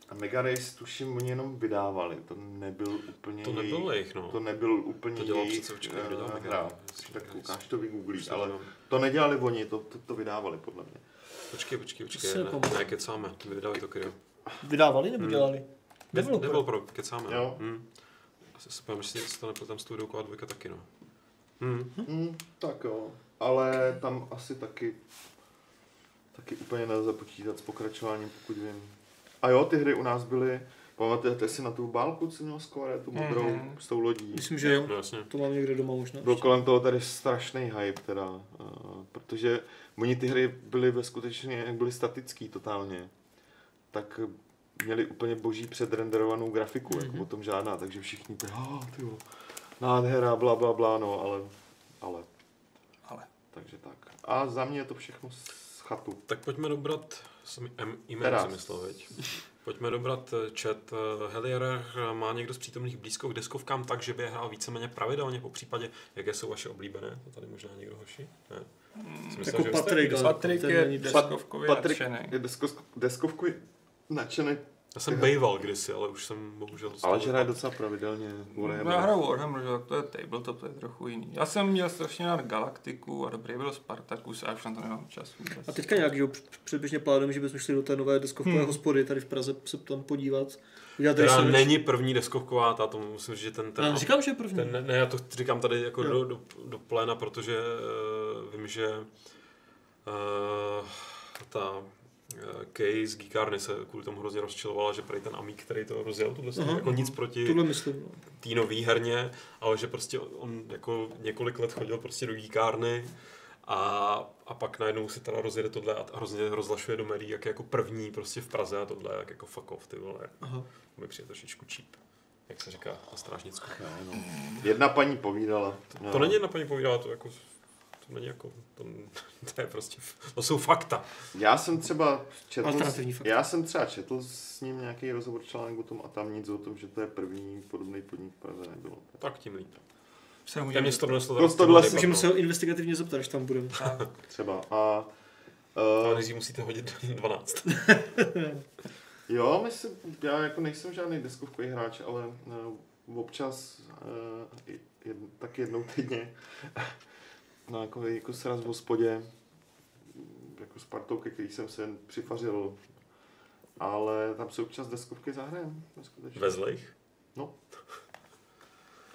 a Mega Race, tuším, oni jenom vydávali, to nebyl úplně To nebyl jejich, jejich, no. to nebyl úplně To dělal jejich přece někdo dělal eh, Mega hra. Race. Tak ukáž to vygooglíš, Už ale nevím. to nedělali oni, to, to, to vydávali podle mě. Počkej, počkej, počkej, se ne, ne, kecáme, vydali to Cryo. Vydávali nebo Hmm. dělali? Developer. Developer. Developer, kecáme. Jo. Hm. Asi si pamatuju, že se to nepl tam studio Kola 2 taky, no. Hm. Hmm, tak jo, ale tam asi taky taky úplně nelze počítat s pokračováním, pokud vím. A jo, ty hry u nás byly, pamatujete si na tu bálku, co měl Square, tu modrou Mhm. s tou lodí? Myslím, že jo. Jasně. To mám někde doma možná. Byl kolem toho tady strašný hype teda, uh, protože oni ty hry byly ve skutečně, jak byly statický totálně, tak měli úplně boží předrenderovanou grafiku, mm-hmm. jako o tom žádná, takže všichni ty, oh, ty jo, nádhera, bla, bla, bla, no, ale, ale, Ale. takže tak. A za mě je to všechno z chatu. Tak pojďme dobrat, jsem em- e-mail si myslel, veď. Pojďme dobrat eh, chat. Eh, Helier eh, má někdo z přítomných blízko k deskovkám tak, že by je hrál víceméně pravidelně, po případě, jaké jsou vaše oblíbené? To tady možná někdo hoši? Ne. Jsem myslel, Jako Patrik, Patrik je není des- deskovkově Patrik nadšený. je desko, deskovku nadšený, Já jsem bejval kdysi, ale už jsem bohužel dostal. ale že hraje docela pravidelně. Warhammer. Já hraju Warhammer, že to je tabletop, to je trochu jiný. Já jsem měl strašně rád Galaktiku a dobrý byl Spartacus a už na to nemám čas vůbec. A teďka nějak, že předběžně plánujeme, že bychom šli do té nové deskovkové Hmm. hospody tady v Praze se tam podívat. Udělat tady není první deskovková, ta to musím říct, že ten, ten, Já říkám, že je první. ten ne, ne, já to říkám tady jako do, do, do pléna, protože uh, vím, že uh, ta Kay z Geekárny se kvůli tomu hrozně rozčilovala, že prý ten Amík, který to rozjel, tuhle Aha, jako nic proti. No. té nový herně, ale že prostě on jako několik let chodil prostě do Geekárny a, a pak najednou si teda rozjede tohle a hrozně rozlašuje do médií, jak je jako první prostě v Praze a tohle, jak jako fuck off, ty vole. Aha. To mi přijde trošičku cheap, jak se říká na Strážnicku. Jo, no. Jedna paní povídala. To, to není jedna paní povídala, to jako, to není jako, to, [LAUGHS] to je prostě, to jsou fakta. Já jsem třeba četl, já jsem třeba četl s ním nějaký rozhovor článek o tom a tam nic o tom, že to je první podobný podnik v Praze nebylo. Tak tím líp. Se můžeme mě to doneslo To- z tohle Můžeme se ho investigativně zeptat, až tam budeme. Třeba. A Ale uh, nejdřív musíte hodit [LAUGHS] 12. [LAUGHS] jo, myslím, já jako nejsem žádný deskovkový hráč, ale uh, občas uh, jed, tak jednou týdně na jako, jako sraz v hospodě jako Spartou, ke který jsem se přifařil ale tam se občas deskovky zahrajem. Ve zlejch?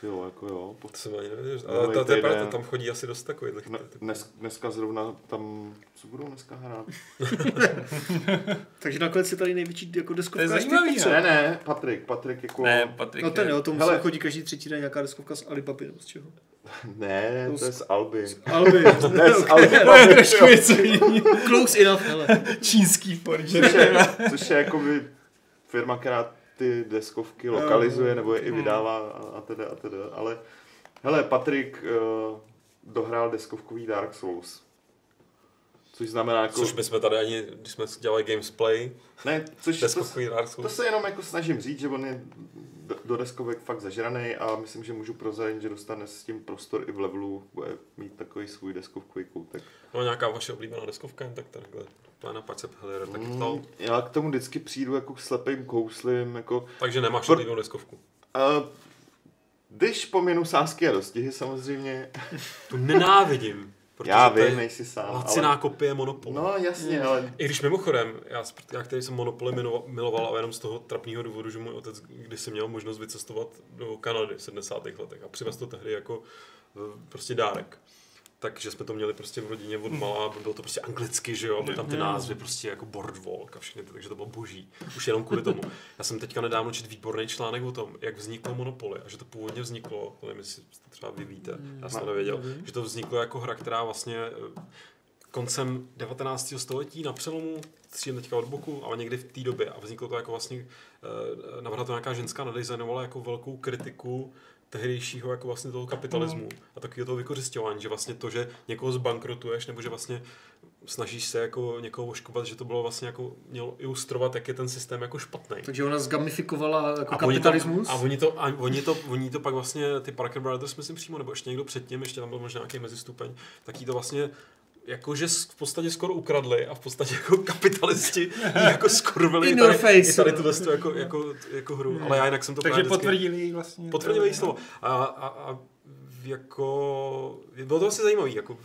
Jo, jako jo. To jsem ani nevěděl. No, Ale to, to je pravda, tam chodí asi dost takových. Dne, dnes, dneska zrovna tam, co budou dneska hrát? [LAUGHS] Takže nakonec je tady největší jako deskovka. To je zajímavý, Petře. Ne, ne, Patrik, Patrik jako... Ne, Patrik No ten je- jo, tomu Hele. se chodí každý třetí den nějaká deskovka z Alibaba nebo z čeho. [LAUGHS] ne, to je [LAUGHS] z Alby. Alby. Ne, z Alby. To je trošku něco jiného. Close enough, hele. Čínský forge. Což je, což je jako by firma, která ty deskovky lokalizuje, nebo je i Hmm. vydává a, a teda a teda. Ale hele, Patrik uh, dohrál deskovkový Dark Souls. Což znamená jako... Což my jsme tady ani, když jsme dělali gamesplay, ne, což to, deskovkový Dark to Souls. se jenom jako snažím říct, že on je do, do deskovek fakt zažraný a myslím, že můžu prozradit, že dostane s tím prostor i v levelu, bude mít takový svůj deskovkový koutek. No nějaká vaše oblíbená deskovka, tak takhle. Se Helier taky ptal. Mm, já k tomu vždycky přijdu jako slepým kouslím, jako Takže nemáš Pr- oblíbenou deskovku. Uh, když pominu sásky a dostihy samozřejmě, [LAUGHS] Tu nenávidím. Protože já to je vím, nejsi sám, Laciná ale... kopie Monopoly. No jasně, ale I když mimochodem, já, já který jsem Monopoly miloval, ale jenom z toho trapného důvodu, že můj otec kdysi měl možnost vycestovat do Kanady v 70. letech a přivez to tehdy jako eh, prostě dárek. Takže jsme to měli prostě v rodině od malá, bylo to prostě anglicky, že jo, byly tam ty názvy prostě jako Boardwalk a všechny, ty, takže to bylo boží. Už jenom kvůli tomu. Já jsem teďka nedávno četl výborný článek o tom, jak vzniklo Monopoly a že to původně vzniklo, to nevím, jestli to třeba vy víte, já jsem to nevěděl, že to vzniklo jako hra, která vlastně eh, koncem 19. století na přelomu, střílím teďka od boku, ale někdy v té době a vzniklo to jako vlastně, eh, navrhla to nějaká ženská, nadizajnovala jako velkou kritiku tehdejšího jako vlastně toho kapitalismu a takového toho vykořišťování, že vlastně to, že někoho zbankrotuješ, nebo že vlastně snažíš se jako někoho oškovat, že to bylo vlastně jako, mělo ilustrovat, jak je ten systém jako špatný. Takže ona zgamifikovala jako A oni, to, kapitalismus. a oni to, a oni to, oni to pak vlastně, ty Parker Brothers, myslím přímo, nebo ještě někdo předtím, ještě tam byl možná nějaký mezistupeň, tak jí to vlastně jakože v podstatě skoro ukradli a v podstatě jako [LAUGHS] kapitalisti jí jako skurvili In tady, face, i tady tuhle tu jako, jako, jako hru. Ale já jinak jsem to Takže potvrdili jí vlastně. Potvrdili její slovo. A, a, a jako, bylo to asi zajímavé, jako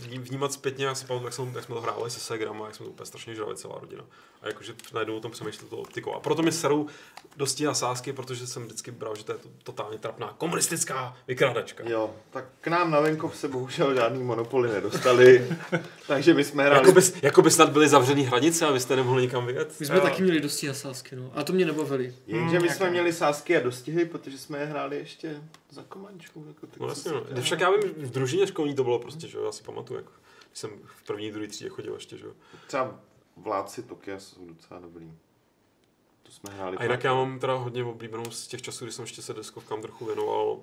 vní- vnímat zpětně, jak si pamatuju, jak, jsem, jak jsme to hráli se Segrama, jak jsme to úplně strašně žrali celá rodina. A jakože najednou o tom přemýšlel to optikou. A proto mi serou dosti na sásky, protože jsem vždycky bral, že to je to totálně trapná komunistická vykrádačka. Jo, tak k nám na venkov se bohužel žádný monopoly nedostali, [LAUGHS] takže my jsme hráli... Jako by, jako by snad byly zavřený hranice a vy jste nemohli nikam vyjet. My jsme taky měli dosti nasázky, no. A to mě nebavili. Jenže my Hmm, jsme měli sásky a dostihy, protože jsme je hráli ještě za komančku. Jako, tak No jasně, no. dělá? Však já vím, v družině školní to bylo prostě, že jo, já si pamatuju, jako, jsem v první, druhé třídě chodil ještě, že jo. Třeba vládci Tokia jsou docela dobrý. To jsme hráli. A jinak tak. já mám teda hodně oblíbenou z těch časů, kdy jsem ještě se deskovkám trochu věnoval.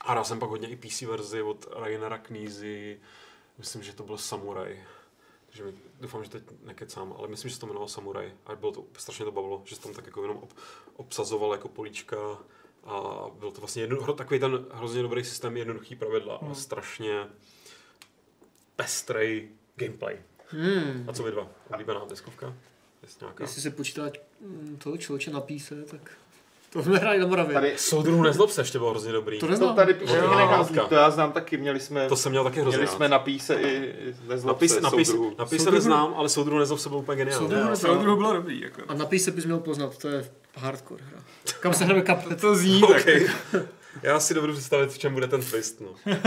A hrál jsem pak hodně i PC verzi od Rainera Knízy. Myslím, že to byl Samurai. Takže mi, doufám, že teď nekecám, ale myslím, že se to jmenovalo Samurai. A bylo to, strašně to bavilo, že se tam tak jako jenom ob, obsazoval jako políčka. A byl to vlastně jedno, takový ten hrozně dobrý systém, jednoduchý pravidla, Hmm. ale strašně pestrej gameplay. Hmm. A co vy dva? Oblíbená deskovka? Jest nějaká? Jestli se počítá mm, toho člověče na píse, tak to jsme hráli na Moravě. Tady, Soudruhu nezlob se ještě bylo hrozně dobrý. To to neznám. tady píše Jo. Knecházlík, to já znám taky, měli jsme, To jsem měl taky hrozně měli rád. jsme na píse i, nezlob se napis, soudruhů. napis se Soudruhu- neznám, ale soudruhu nezlob se byl úplně geniální. Soudruhu bylo dobrý, jako. A na píse bys měl poznat, to je hardcore hra. Kam se hrajeme kaplet. To zní [LAUGHS] tak. Okay. Já si dovedu představit, v čem bude ten twist. No. [LAUGHS]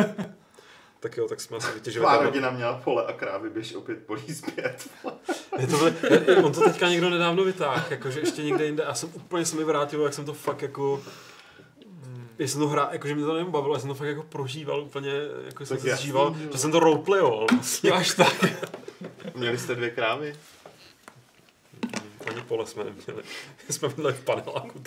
tak jo, tak jsme asi vytěžili. Tvá rodina měla pole a krávy, běž opět polí zpět. Je to, on to teďka někdo nedávno vytáhl, jakože ještě někde jinde. Já jsem úplně se mi vrátil, jak jsem to fakt jako... Jak jsem to hrál, jakože mě to nevím bavilo, já jsem to fakt jako prožíval úplně, jako jsem Tak se zžíval, že jsem to roleplayoval. Vlastně. Až tak. Měli jste dvě krávy? Ani pole jsme neměli. Jsme byli v paneláku.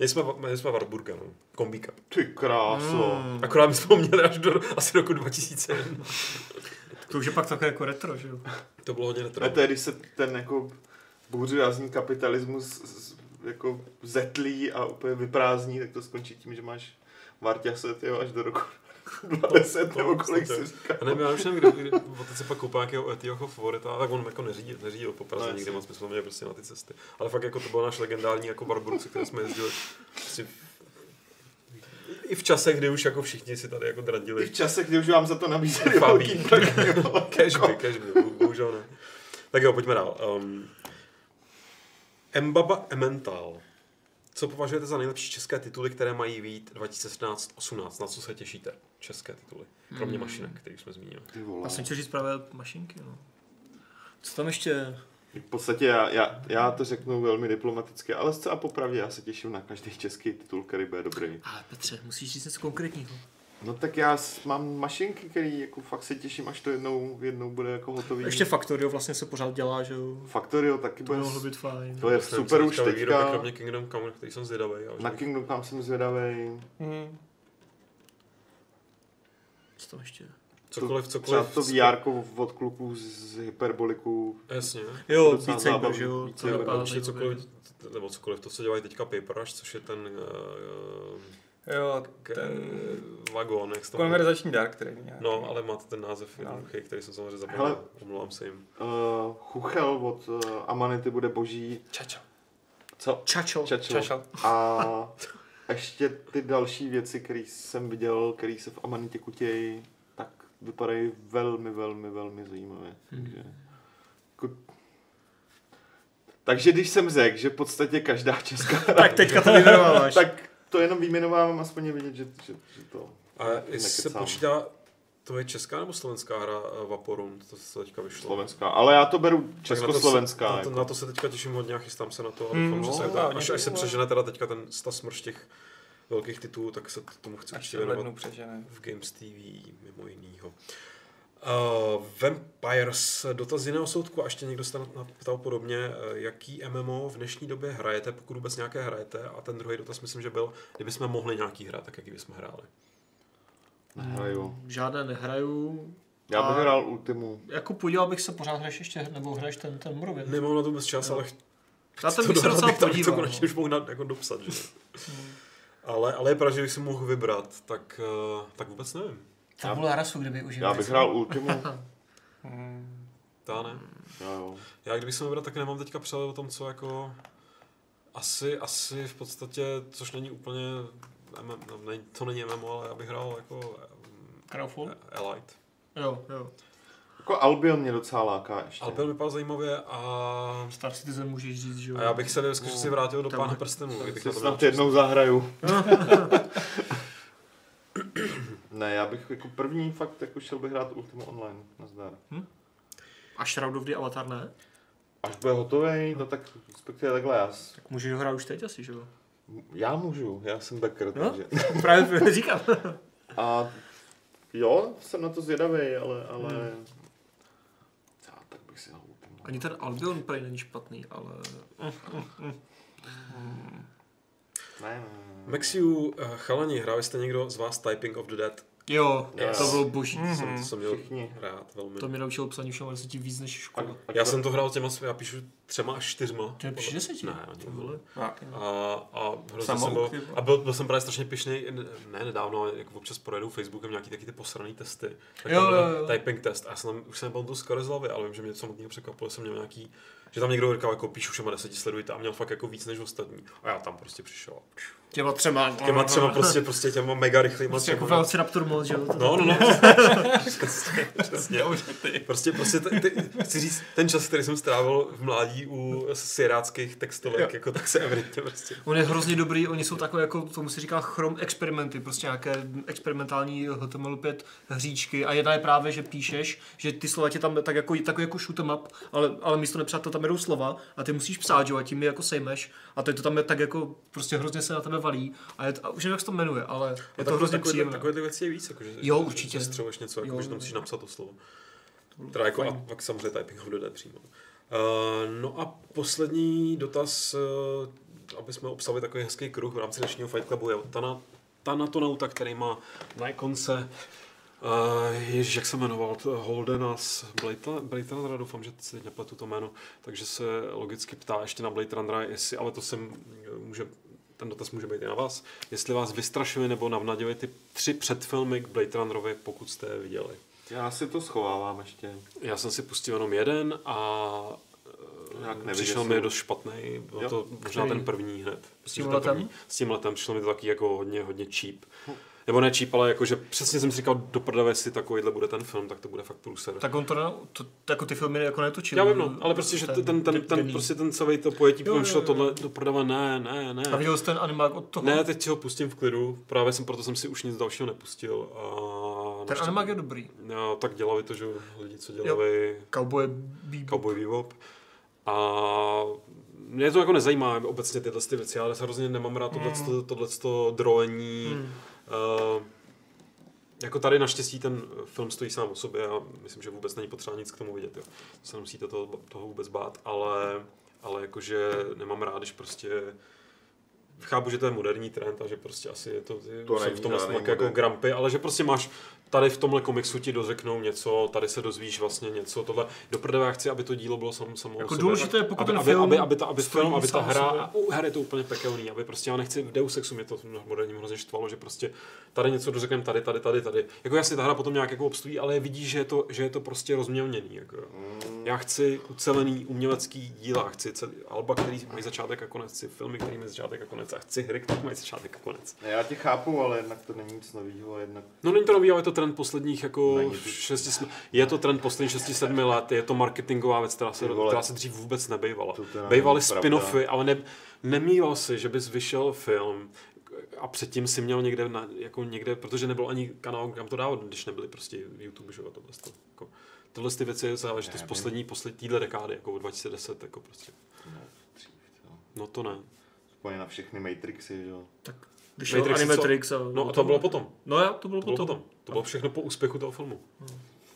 Měli jsme, měli jsme Warburga, no. Kombíka. Ty kráso. Hmm. Akorát my jsme ho měli až do asi roku 2001. To už je pak takové jako retro, že jo? To bylo hodně A retro. to je, když se ten jako bouřivázní kapitalismus z- jako zetlí a úplně vyprázdní, tak to skončí tím, že máš Varťase tyjo, až do roku 20 nebo kolik si říká. A nevím, já už nevím, kdy otec se pak koupil nějakého Etioho favorita, tak on jako neřídil, neřídil po Praze No, nikdy moc, my jsme měli prostě na ty cesty. Ale fakt jako to byl náš legendární jako Barburg, se kterým jsme jezdili. Prostě i v čase, kdy už jako všichni si tady jako I drandili. v čase, kdy už vám za to nabízeli velký. Cashby, [LAUGHS] cashby, bo- bohužel ne. Tak jo, pojďme dál. Um, Mbaba Emmental. Co považujete za nejlepší české tituly, které mají být 2017-18? Na co se těšíte? České tituly. Kromě Hmm. mašinek, který jsme zmínili. Já jsem chtěl říct právě mašinky, no. Co tam ještě? V podstatě já, já, já to řeknu velmi diplomaticky, ale zcela popravdě já se těším na každý český titul, který bude dobrý. Ale Petře, musíš říct něco konkrétního. No tak já mám mašinky, který jako fakt se těším, až to jednou, jednou bude jako hotový. Ještě Factorio vlastně se pořád dělá, že jo? Factorio taky To bude, by mohlo být fajn. to je super se už teďka. Kromě Kingdom Come, na který jsem zvědavý. Na bych- Kingdom Come jsem zvědavý. Hmm. Co tam ještě? Cokoliv, Třeba cokoliv. to VR od kluků z Hyperboliku. Jasně. Jo, Beat Saber, zábavný. že jo? Beat To Saber, vypadá Určitě cokoliv, nebo cokoliv, to, co dělají teďka Paper Rush, což je ten uh, Jo, k, ten vagon, jak se to konverzační dark trade nějaký. No, ale máte ten název No. jednoduchý, který jsem samozřejmě zapomněl. Omlouvám se jim. Uh, Chuchel od uh, Amanity bude boží. Čačo. Co? Čačo. Čačo. Čačo. A [LAUGHS] ještě ty další věci, které jsem viděl, které se v Amanitě kutějí, tak vypadají velmi, velmi, velmi zajímavě. Takže, jako, takže když jsem řekl, že v podstatě každá česká Tak teďka to vyjmenováváš. [LAUGHS] tak to jenom vyjmenovávám, aspoň je vidět, že, že, že to A jestli se počítá, to je česká nebo slovenská hra uh, Vaporum, to se teďka vyšlo. Slovenská. Ale já to beru Tak na to se- československá. Na to, jako. na to se teďka těším hodně a chystám se na to. A Hmm, doufám, že no, se, já až, až se přežene teda teďka ten ta smrš těch velkých titulů, tak se tomu chci Až určitě věnovat v Games TV mimo jinýho. Uh, Vampires, dotaz z jiného soudku a ještě někdo se na- ptal podobně, uh, jaký MMO v dnešní době hrajete, pokud vůbec nějaké hrajete a ten druhý dotaz myslím, že byl, kdybychom mohli nějaký hrát, tak jaký bychom hráli. Nehraju. Žádné nehraju. Já bych hrál Ultimu. Jako podíval bych se, pořád hraješ ještě, nebo hraješ ten, ten Morrowind. Nemám na to vůbec čas, Jo. ale Na ten to bych se docela bych to, to podíval. konečně už mohl na, jako dopsat, že? ale, ale je pravda, že bych si mohl vybrat, tak, uh, tak vůbec nevím. Tabula rasu, kdyby už Já bych hrál Ultimu. [LAUGHS] Ta ne. Jo, jo. Já když jsem vybrat, tak nemám teďka přehled o tom, co jako... Asi, asi v podstatě, což není úplně... MM, no, to není MMO, ale já bych hrál jako um, Crowfall? Elite. Jo, jo. Jako Albion mě docela láká ještě. Albion vypadal zajímavě a... Star Citizen můžeš říct, že jo. A já bych se ve skutečnosti vrátil do Pána prstenů. kdybych Si měl snad jednou zahraju. [LAUGHS] [LAUGHS] ne, já bych jako první fakt jako šel bych hrát Ultima Online. Nazdar. A Shroud of the Avatar ne? Až bude hotový, no tak respektive takhle já, Tak můžeš ho hrát už teď asi, že jo? já můžu, já jsem backer, No. takže. [LAUGHS] Právě říkám. [LAUGHS] A jo, jsem na to zvědavý, ale, ale... Hmm. Já, tak bych si Ultima. Ani ten Albion prej není špatný, ale... Ne, ne, ne. Maxiu, eh, chalani, hráli jste někdo z vás Typing of the Dead? Jo, Yes. to bylo boží. Mhm. Jsem, to jsem měl Všichni. rád velmi. To mě naučilo psaní všem deseti víc než škola. A- Já jsem to hrál těma, já píšu třema až čtyřma. To je při deseti? Ne, ani To vole. A, a hrozně jsem byl, a byl, byl, jsem právě strašně pišný, ne nedávno, ale jako občas projedu Facebookem nějaký taky ty posraný testy. Tak Jo, jo, jo. Typing test. A já jsem tam, už jsem byl tu skoro z hlavy, ale vím, že mě samotného překvapilo, že jsem měl nějaký, že tam někdo říkal, jako píšu všema deseti sledujte a měl fakt jako víc než ostatní. A já tam prostě přišel. Těma třema. Těma třeba prostě, prostě těma mega rychlýma Prostě jako třema. Velociraptor mod, že jo? To- No, no, no. [LAUGHS] přesně, přesně. Prostě, prostě t- ty, chci říct, ten čas, který jsem strávil v mládí u siráckých textovek, Jo. jako tak se evidentně prostě. On je hrozně dobrý, oni jsou takové jako, tomu se říká chrom experimenty, prostě nějaké experimentální HTML5 hříčky a jedna je právě, že píšeš, že ty slova tě tam tak jako, takový jako shoot 'em up, ale, ale místo nepřátel tam jedou slova a ty musíš psát, že jo, a tím je jako sejmeš a teď to tam je tak jako, prostě hrozně se na tebe valí a, je, to, a už nevím, jak se to jmenuje, ale je to hrozně takové, příjemné. takové ty věci je víc, jako, že, Jo, určitě. Střeluješ něco, jako, Jo, že tam jo, musíš jo. napsat to slovo. Teda jako, a pak samozřejmě typing dead přímo. Uh, no a poslední dotaz, uh, aby jsme obsali takový hezký kruh v rámci dnešního Fight Clubu, je od Tana, Tanatonauta, který má na ikonce Uh, ježiš, jak se jmenoval, Holdena z Blade, Blade Runnera, doufám, že si teď nepletu to jméno, takže se logicky ptá ještě na Blade Runnera, jestli, ale to jsem, může, ten dotaz může být i na vás, jestli vás vystrašili nebo navnadili ty tři předfilmy k Blade Runnerovi, pokud jste je viděli. Já si to schovávám ještě. Já jsem si pustil jenom jeden a Nějak eh, nevyděsil. přišel mi dost špatný, byl Jo. to možná Který? ten první hned. S tím letem? S tím letem přišlo mi to taky jako hodně, hodně cheap. Nebo ne cheap, ale jakože přesně jsem si říkal, do prdele, jestli takovýhle bude ten film, tak to bude fakt průser. Tak on to, ne, to, jako ty filmy jako netočil. Já vím, no, ale prostě, že ten, ten, ten, ten prostě ten celý to pojetí, Jo, šlo tohle do prdele, ne, ne, ne. A viděl jsi ten animák od toho? Ne, teď si ho pustím v klidu, právě jsem proto jsem si už nic dalšího nepustil. A Ten animák je dobrý. No, tak dělali to, že lidi, co dělali Cowboy Bebop. Cowboy Bebop. A mě to jako nezajímá obecně tyhle ty věci, ale já hrozně nemám rád tohleto, tohleto drojení. Hmm. Uh, jako tady naštěstí ten film stojí sám o sobě a myslím, že vůbec není potřeba nic k tomu vidět. Jo. To se nemusíte toho, toho vůbec bát, ale, ale jakože nemám rád, když prostě chápu, že to je moderní trend a že prostě asi je to, je, To není v tomhle žádný jako grampy, ale že prostě máš tady v tomhle komiksu ti dořeknou něco, tady se dozvíš vlastně něco, tohle. Do prdele já chci, aby to dílo bylo samo, samo o Jako sobě. důležité je, pokud aby, ten aby, film aby, aby, ta, aby, film, aby ta hra, a u her je to úplně pekelný, aby prostě já nechci, v Deus Exu mě to v moderním hrozně štvalo, že prostě tady něco dořekneme tady, tady, tady, tady. Jako jasně ta hra potom nějak jako obstojí, ale vidíš, že je to, že je to prostě rozmělněný. Jako. jo. Já chci ucelený umělecký díla, chci celý, alba, který mají začátek a konec, chci filmy, které mají začátek a konec a chci hry, které mají začátek a konec. Ne, já tě chápu, ale jednak to není nic nového, jednak No není to nový, ale je to trend posledních jako šesti, sm- je to trend posledních 6-7 let, je to marketingová věc, která se, která se dřív vůbec nebejvala. Bejvaly spin-offy, ale ne, nemýval si, že bys vyšel film a předtím si měl někde, na, jako někde, protože nebyl ani kanál, kam to dávat, když nebyly prostě YouTube, že jo, tohle to, jako, Tohle ty věci je záležitost poslední, poslední týhle dekády, jako 2010, jako prostě. no, dřív. No to ne. Úplně na všechny Matrixy, že jo. Tak vyšel Matrix, Animatrix a... No a to bylo potom. No já, to bylo To bylo potom. potom. To bylo všechno po úspěchu toho filmu.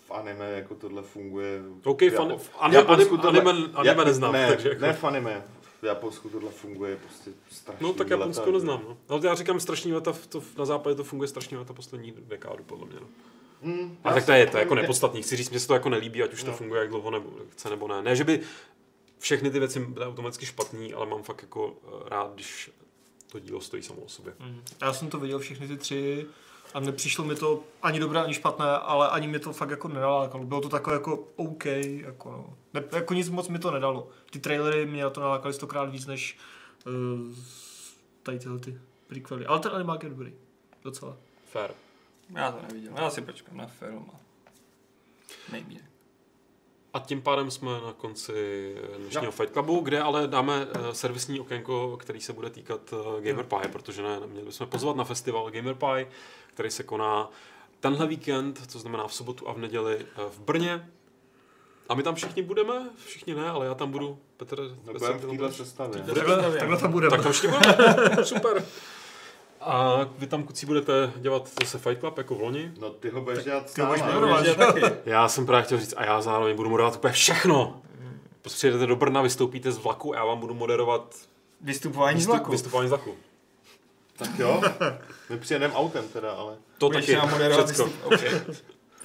V anime jako tohle funguje. OK, v fan, v anime, Japonsku anime, tohle- anime, anime Ja- neznám, ne, takže jako... Ne v anime. V Japonsku tohle funguje prostě strašně. No tak Japonsko že? neznám, no. Ale já říkám strašní leta, v- to, na západě to funguje strašně leta poslední dekádu, podle mě. No. Hmm, A tak to je, to jako nepodstatný. Chci říct, mně se to jako nelíbí, ať už to No. funguje jak dlouho nebo chce nebo ne. Ne, že by všechny ty věci byly automaticky špatný, ale mám fakt jako eh, rád, když to dílo stojí samo o sobě. Mhm. Já jsem to viděl všechny ty tři A nepřišlo mi to ani dobré, ani špatné, ale ani mi to fakt jako nenalákalo. Bylo to takové jako OK, jako, no. ne, jako nic moc mi to nedalo. Ty trailery mě na to nalákaly stokrát víc než uh, tady tyhle ty prequely. Ale ten animák je dobrý. Docela. Fair. Já to neviděl, já si počkám na film a nejmí. A tím pádem jsme na konci dnešního Fight Clubu, kde ale dáme uh, servisní okénko, který se bude týkat uh, Gamer Pie, protože ne, měli bychom pozvat na festival Gamer Pie, který se koná tenhle víkend, to znamená v sobotu a v neděli uh, v Brně. A my tam všichni budeme, všichni ne, ale já tam budu. Petr, No, Petr, budeme v tam téhle. Takhle, takhle tam budeme. Tak tam všichni budeme, [LAUGHS] super. A vy tam kucí budete dělat zase Fight Club jako v loni. No ty ho budeš dělat budeš sám, moderovat. ale- taky. Já jsem právě chtěl říct, a já zároveň budu moderovat úplně všechno. Prostě přijedete do Brna, vystoupíte z vlaku a já vám budu moderovat Vystupování z vystup, vlaku. vystupování z vlaku. Tak jo, [LAUGHS] my přijedeme autem teda, ale... To Budeš taky, nám moderovat všecko. vystup... okay.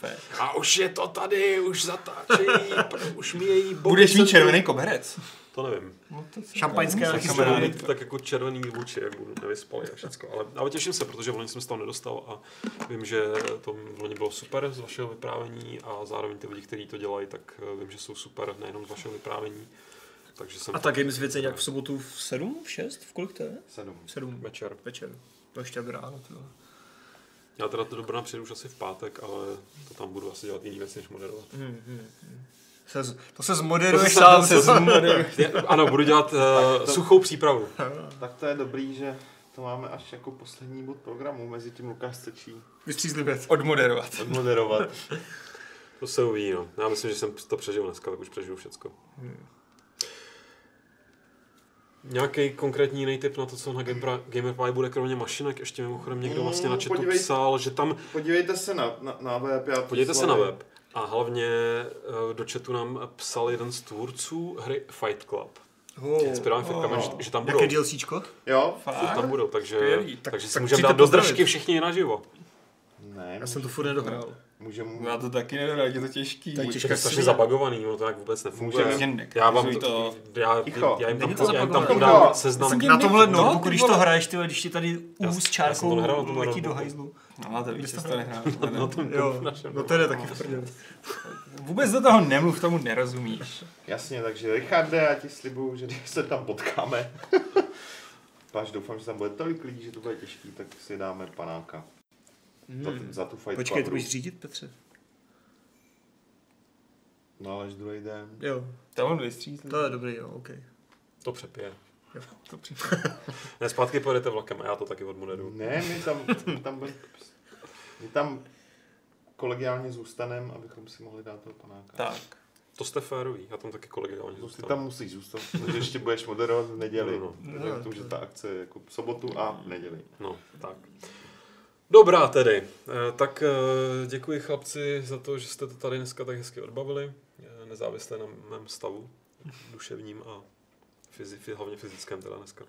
[LAUGHS] A už je to tady, už zatáčejí, pr- už mi její boby Budeš mít červený koberec. To nevím. No, to Šampaňské to a si Tak chystané. budu kamarádi. mít tak jako červený vůči, jak budu nevyspalý a všecko. Ale, ale těším se, protože v loni jsem se tam nedostal a vím, že to v loni bylo super z vašeho vyprávění a zároveň ty lidi, kteří to dělají, tak eh, vím, že jsou super nejenom z vašeho vyprávění. Takže jsem A tak Games věc je nějak v sobotu v 7, v 6, v kolik to je? Sedm. 7 večer. večer. To ještě aby ráno. Tyhle. Já teda to do Brna přijedu už asi v pátek, ale to tam budu asi dělat jiný věci, než moderovat. Hmm, hmm, hmm. Se, to se zmoderuješ To sám. se co? zmoderuješ. [LAUGHS] Je- Ano, budu dělat uh, suchou přípravu. Tak to je dobrý, že to máme až jako poslední bod programu, mezi tím Lukáš Sečí Vystřízlivě. Odmoderovat. odmoderovat. [LAUGHS] To se uvidí, no. Já myslím, že jsem to přežil dneska, tak už přežiju všecko. Nějaký konkrétní jiný tip na to, co na Gamer- GamerPie bude kromě mašinek? Ještě mimochodem někdo vlastně na chatu podívej- psal, že tam... Podívejte se na, na, na web. Já to Podívejte se na web. A hlavně eh, do chatu nám psal jeden z tvůrců hry Fight Club. Oh, Inspirovaný fitkami, že, že tam budou. Jaké DLCčko? Jo? Že tam budou, takže, Skvělý. Tak- takže si tak můžeme přijďte dát do držky všichni naživo. Ne, Já jsem to furt nedohrál. můžeme... Já to taky jak je to těžký. To těžké. je strašně zabagovaný, no to jak vůbec nefunguje. Můžeme- Já vám to, to. já, Ticho. já, jim tam, to já jim tam podám seznam. Tak na tomhle No, notebooku, když to hraješ, ty, když ti tady úz čárkou letí do hajzlu. No, to víš, to nehrál. Na tom Jo, našem. no to je taky v. Vůbec do toho nemluv, tomu nerozumíš. Jasně, takže Richarde, já ti slibuju, že když se tam potkáme, [LAUGHS] Páš, doufám, že tam bude tolik lidí, že to bude těžký, tak si dáme panáka. Za, Hmm. za tu fight Počkej, to budeš řídit, Petře? No ale až druhý den. Jo, To on vystřízl. to je dobrý, jo, OK. To přepije. Jo. Ne, zpátky pojedete vlakem a já to taky odmoderuju. Ne, my tam, tam, bude, my tam kolegiálně zůstaneme, abychom si mohli dát toho panáka. Tak. To jste férový, já tam taky kolegiálně Ty zůstanu. tam musíš zůstat, protože ještě budeš moderovat v neděli. No, No, no. no. Tomu, že ta akce je jako v sobotu a v neděli. No, tak. Dobrá tedy. Eh, Tak eh, děkuji chlapci za to, že jste to tady dneska tak hezky odbavili. eh, Nezávisle na mém stavu duševním a fyzi, fy- hlavně fyzickém teda dneska.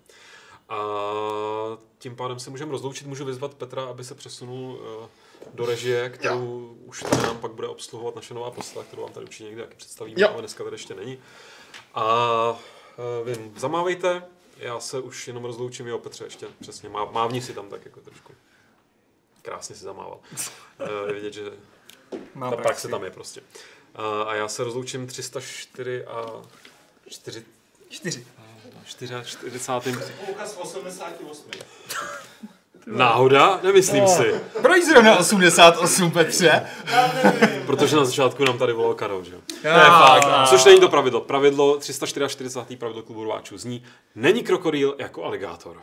A tím pádem se můžeme rozloučit. Můžu vyzvat Petra, aby se přesunul eh, do režie, kterou už tady nám pak bude obsluhovat naše nová postava, kterou vám tady určitě někdy taky představíme, Jo. ale dneska tady ještě není. A eh, vím, zamávejte, já se už jenom rozloučím, jo Petře, ještě přesně, má, mávni si tam tak jako trošku. Krásně si zamával. [LAUGHS] Eh, Je vidět, že Má ta praxe tam je prostě. A, a já se rozloučím 304 a 4, Čtyři. 44. Poukaz 88. Náhoda? Nemyslím si. Proč zrovna 88, Petře? Protože na začátku nám tady volal Karel, že jo? Je fakt. Což není to pravidlo. Pravidlo 344. pravidlo klubu rváčů zní, není krokodýl jako aligátor.